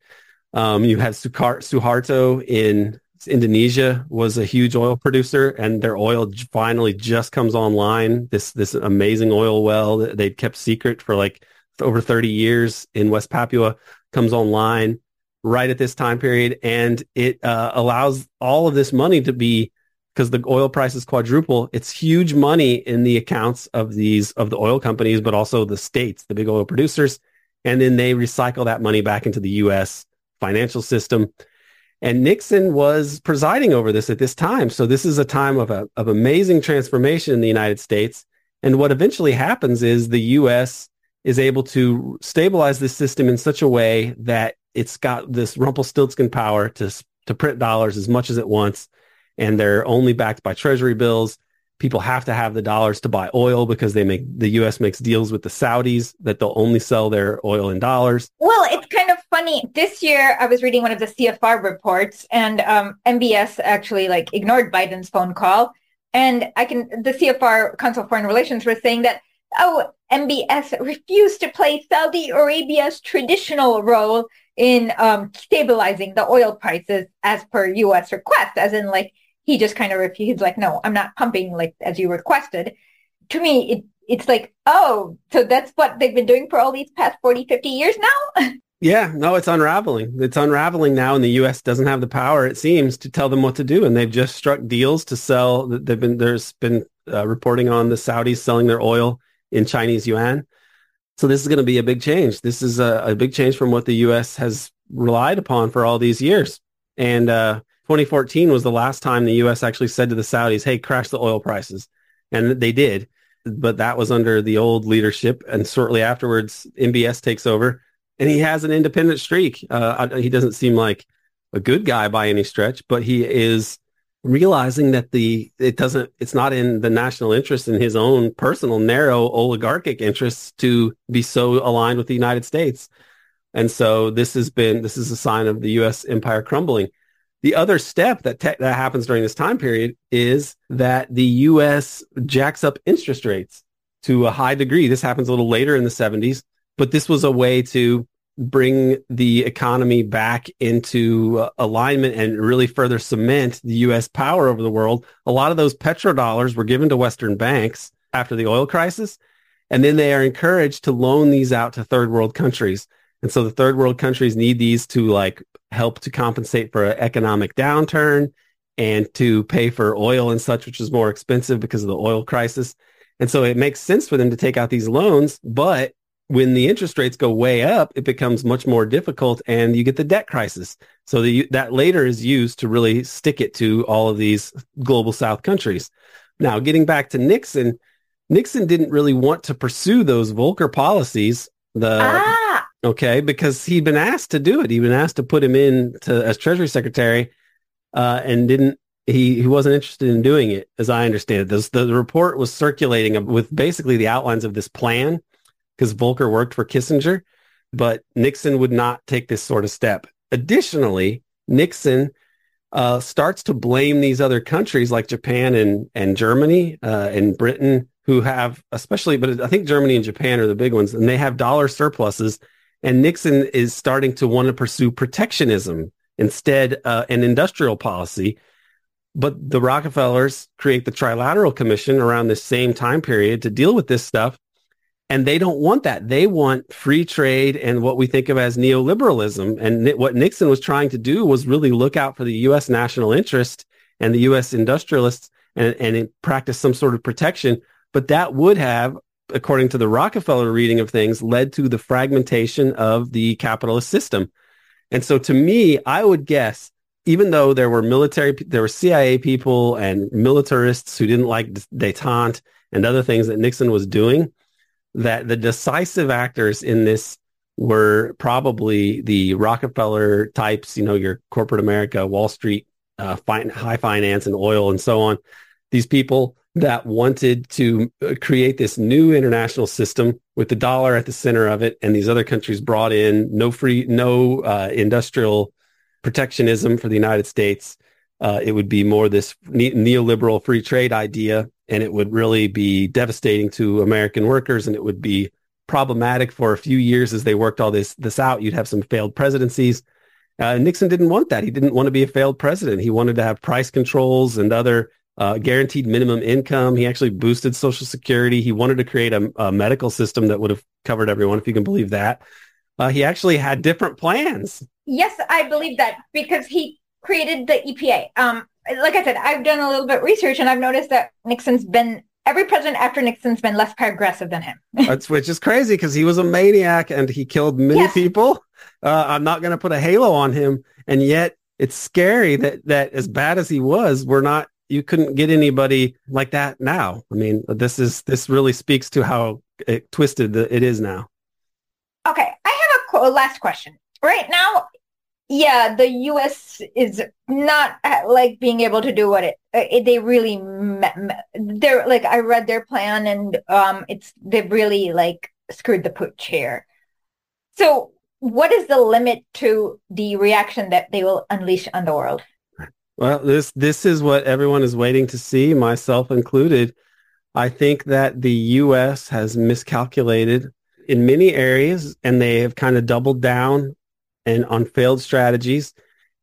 Um, you have Suharto in Indonesia was a huge oil producer and their oil finally just comes online. This, this amazing oil well that they'd kept secret for like over 30 years in West Papua comes online right at this time period. And it uh, allows all of this money to be because the oil prices quadruple. It's huge money in the accounts of these, of the oil companies, but also the states, the big oil producers. And then they recycle that money back into the U.S. financial system and Nixon was presiding over this at this time. So this is a time of, a, of amazing transformation in the United States. And what eventually happens is the U.S. is able to stabilize this system in such a way that it's got this Rumpelstiltskin power to, to print dollars as much as it wants. And they're only backed by treasury bills people have to have the dollars to buy oil because they make the US makes deals with the Saudis that they'll only sell their oil in dollars. Well, it's kind of funny. This year I was reading one of the CFR reports and um, MBS actually like ignored Biden's phone call. And I can the CFR Council of Foreign Relations was saying that oh MBS refused to play Saudi Arabia's traditional role in um, stabilizing the oil prices as per U.S. request, as in like he just kind of refused, like, no, I'm not pumping like as you requested. To me, it it's like, oh, so that's what they've been doing for all these past 40, 50 years now? *laughs* yeah, no, it's unraveling. It's unraveling now, and the U.S. doesn't have the power, it seems, to tell them what to do. And they've just struck deals to sell. They've been there's been uh, reporting on the Saudis selling their oil in Chinese yuan. So this is going to be a big change. This is a, a, big change from what the U.S. has relied upon for all these years. And uh, 2014 was the last time the U.S. actually said to the Saudis, "Hey, crash the oil prices," and they did. But that was under the old leadership, and shortly afterwards, MBS takes over, and he has an independent streak. Uh, he doesn't seem like a good guy by any stretch, but he is realizing that the it doesn't it's not in the national interest in his own personal narrow oligarchic interests to be so aligned with the United States. And so this has been this is a sign of the US empire crumbling. The other step that te- that happens during this time period is that the U.S. jacks up interest rates to a high degree. This happens a little later in the 70s, but this was a way to bring the economy back into uh, alignment and really further cement the U.S. power over the world. A lot of those petrodollars were given to Western banks after the oil crisis, and then they are encouraged to loan these out to third world countries. And so the third world countries need these to like help to compensate for an economic downturn and to pay for oil and such, which is more expensive because of the oil crisis. And so it makes sense for them to take out these loans, but when the interest rates go way up, it becomes much more difficult and you get the debt crisis. So the, that later is used to really stick it to all of these global South countries. Now, getting back to Nixon, Nixon didn't really want to pursue those Volcker policies. The ah. okay, because he'd been asked to do it. He'd been asked to put him in to, as Treasury Secretary, uh, and didn't. He he wasn't interested in doing it, as I understand it. This, the, the report was circulating with basically the outlines of this plan because Volcker worked for Kissinger, but Nixon would not take this sort of step. Additionally, Nixon uh, starts to blame these other countries like Japan and, and Germany uh, and Britain who have, especially, but I think Germany and Japan are the big ones, and they have dollar surpluses. And Nixon is starting to want to pursue protectionism instead uh, an industrial policy. But the Rockefellers create the Trilateral Commission around this same time period to deal with this stuff. And they don't want that. They want free trade and what we think of as neoliberalism. And what Nixon was trying to do was really look out for the U.S. national interest and the U.S. industrialists and, and practice some sort of protection. But that would have, according to the Rockefeller reading of things, led to the fragmentation of the capitalist system. And so to me, I would guess, even though there were military, there were CIA people and militarists who didn't like detente and other things that Nixon was doing, that the decisive actors in this were probably the Rockefeller types, you know, your corporate America, Wall Street, uh, high finance and oil and so on. These people that wanted to uh, create this new international system with the dollar at the center of it, and these other countries brought in no free, no uh, industrial protectionism for the United States. Uh, it would be more this ne- neoliberal free trade idea and it would really be devastating to American workers and it would be problematic for a few years as they worked all this this out. You'd have some failed presidencies. Uh, Nixon didn't want that. He didn't want to be a failed president. He wanted to have price controls and other uh, guaranteed minimum income. He actually boosted Social Security. He wanted to create a, a medical system that would have covered everyone, if you can believe that. Uh, he actually had different plans. Yes, I believe that because he created the EPA. Um, like I said, I've done a little bit of research and I've noticed that Nixon's been every president after Nixon's been less progressive than him. *laughs* That's which is crazy because he was a maniac and he killed many yes. people. Uh, I'm not going to put a halo on him, and yet it's scary that that as bad as he was, we're not. You couldn't get anybody like that now. I mean, this is this really speaks to how it, twisted the, it is now. Okay, I have a last question. Right now, yeah, the U.S. is not uh, like being able to do what it. Uh, it they really they're like I read their plan and um it's they've really like screwed the pooch here. So what is the limit to the reaction that they will unleash on the world? Well, this this is what everyone is waiting to see, myself included. I think that the U.S. has miscalculated in many areas, and they have kind of doubled down and on failed strategies.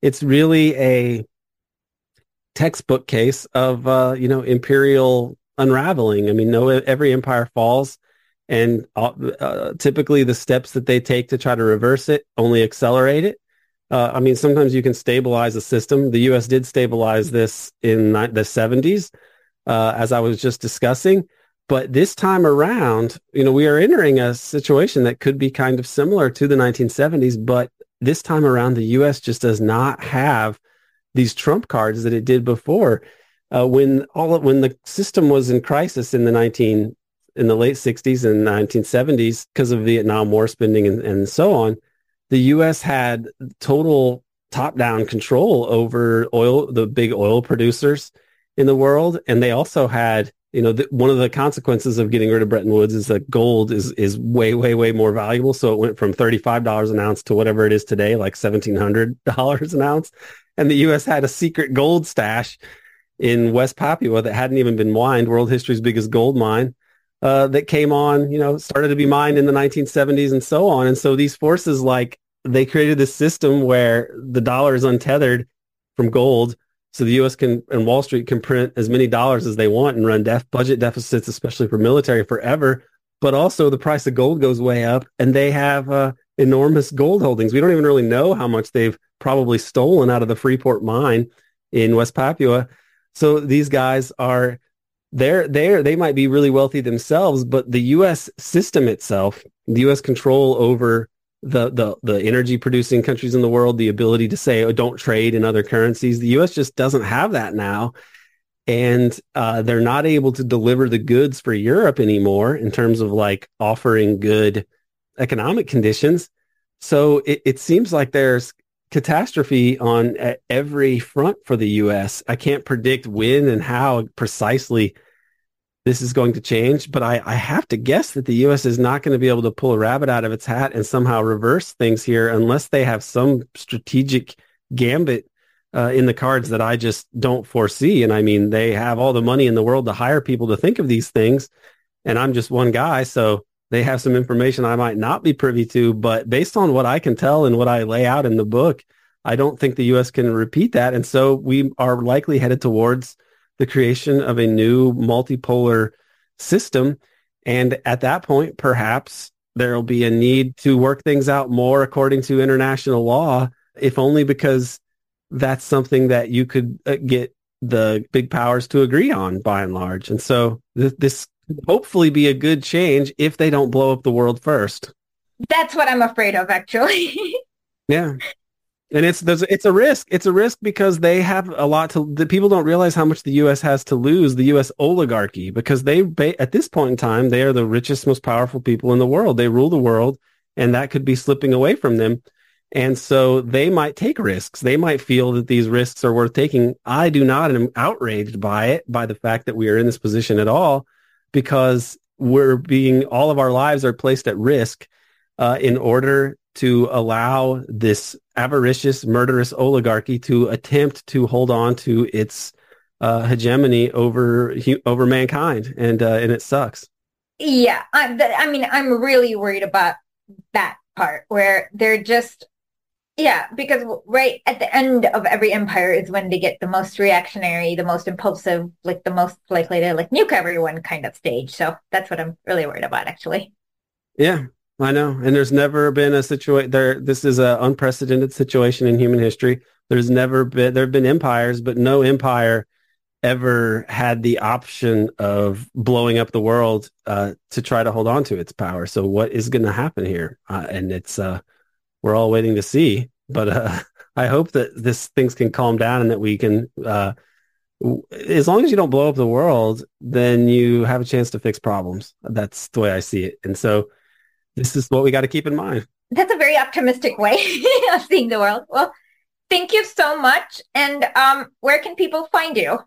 It's really a textbook case of uh, you know imperial unraveling. I mean, no, every empire falls, and uh, typically the steps that they take to try to reverse it only accelerate it. Uh, I mean, sometimes you can stabilize a system. The U.S. did stabilize this in the 70s, uh, as I was just discussing. But this time around, you know, we are entering a situation that could be kind of similar to the 1970s, but this time around, the U.S. just does not have these trump cards that it did before. Uh, when all of, when the system was in crisis in the 19 in the late 60s and 1970s because of Vietnam War spending and, and so on, the U.S. had total top-down control over oil, the big oil producers in the world, and they also had you know, one of the consequences of getting rid of Bretton Woods is that gold is is way, way, way more valuable. So it went from thirty five dollars an ounce to whatever it is today, like seventeen hundred dollars an ounce. And the U.S. had a secret gold stash in West Papua that hadn't even been mined, world history's biggest gold mine, uh, that came on, you know, started to be mined in the 1970s and so on. And so these forces, like, they created this system where the dollar is untethered from gold so the U.S. can and Wall Street can print as many dollars as they want and run def- budget deficits, especially for military, forever. But also the price of gold goes way up, and they have uh, enormous gold holdings. We don't even really know how much they've probably stolen out of the Freeport mine in West Papua. So these guys are they're there. They might be really wealthy themselves, but the U.S. system itself, the U.S. control over the the the energy producing countries in the world the ability to say oh don't trade in other currencies. The US just doesn't have that now. And uh, they're not able to deliver the goods for Europe anymore in terms of like offering good economic conditions. So it, it seems like there's catastrophe on every front for the US I can't predict when and how precisely this is going to change. But I, I have to guess that the U.S. is not going to be able to pull a rabbit out of its hat and somehow reverse things here unless they have some strategic gambit uh, in the cards that I just don't foresee. And I mean, they have all the money in the world to hire people to think of these things. And I'm just one guy. So they have some information I might not be privy to. But based on what I can tell and what I lay out in the book, I don't think the U.S. can repeat that. And so we are likely headed towards the creation of a new multipolar system. And at that point, perhaps there will be a need to work things out more according to international law, if only because that's something that you could uh, get the big powers to agree on by and large. And so th- this hopefully be a good change if they don't blow up the world first. That's what I'm afraid of, actually. *laughs* yeah and it's there's it's a risk. It's a risk because they have a lot to. The people don't realize how much the U.S. has to lose. The U.S. oligarchy because they at this point in time they are the richest, most powerful people in the world. They rule the world, and that could be slipping away from them. And so they might take risks. They might feel that these risks are worth taking. I do not, I'm outraged by it, by the fact that we are in this position at all, because we're being all of our lives are placed at risk uh, in order to allow this avaricious, murderous oligarchy to attempt to hold on to its uh, hegemony over over mankind, and uh, and it sucks. Yeah, I, I mean, I'm really worried about that part where they're just yeah, because right at the end of every empire is when they get the most reactionary, the most impulsive, like the most likely to like nuke everyone kind of stage. So that's what I'm really worried about, actually. Yeah, I know. And there's never been a situation there. This is an unprecedented situation in human history. There's never been, there have been empires, but no empire ever had the option of blowing up the world uh, to try to hold on to its power. So what is going to happen here? Uh, and it's, uh, we're all waiting to see, but uh, *laughs* I hope that this things can calm down and that we can, uh, as long as you don't blow up the world, then you have a chance to fix problems. That's the way I see it. And so, this is what we got to keep in mind. That's a very optimistic way *laughs* of seeing the world. Well, thank you so much. And um, where can people find you?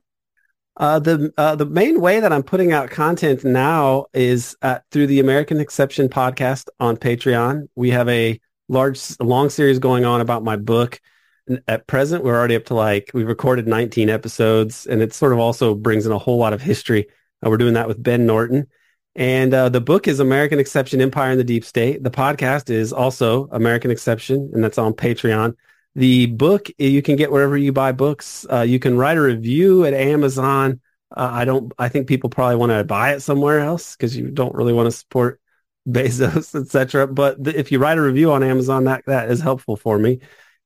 Uh, the uh, the main way that I'm putting out content now is uh, through the American Exception podcast on Patreon. We have a large, long series going on about my book. At present, we're already up to like we've recorded 19 episodes, and it sort of also brings in a whole lot of history. Uh, we're doing that with Ben Norton, and uh, the book is American Exception Empire in the Deep State. The podcast is also American Exception, and that's on Patreon. The book you can get wherever you buy books. Uh, you can write a review at Amazon. Uh, I don't. I think people probably want to buy it somewhere else because you don't really want to support *laughs* Bezos, etc. But th- if you write a review on Amazon, that that is helpful for me.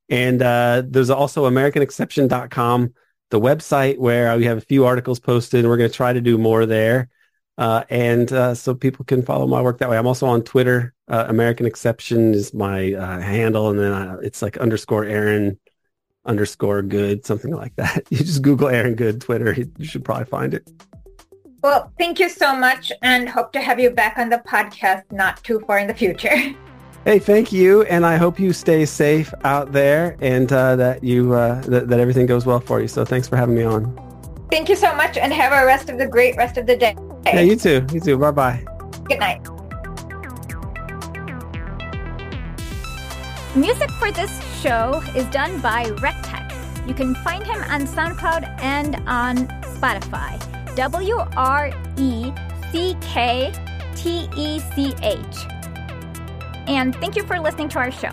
And uh, there's also AmericanException.com, the website where we have a few articles posted. and We're going to try to do more there. Uh, and uh, so people can follow my work that way. I'm also on Twitter. Uh, American Exception is my uh, handle, and then uh, it's like underscore Aaron underscore Good, something like that. *laughs* You just Google Aaron Good Twitter. You should probably find it. Well, thank you so much, and hope to have you back on the podcast not too far in the future. *laughs* Hey, thank you, and I hope you stay safe out there, and uh, that you that, that everything goes well for you. So, thanks for having me on. Thank you so much and have a rest of the great rest of the day. Yeah, you too. You too. Bye bye. Good night. Music for this show is done by Wrecktech. You can find him on SoundCloud and on Spotify. W R E C K T E C H. And thank you for listening to our show.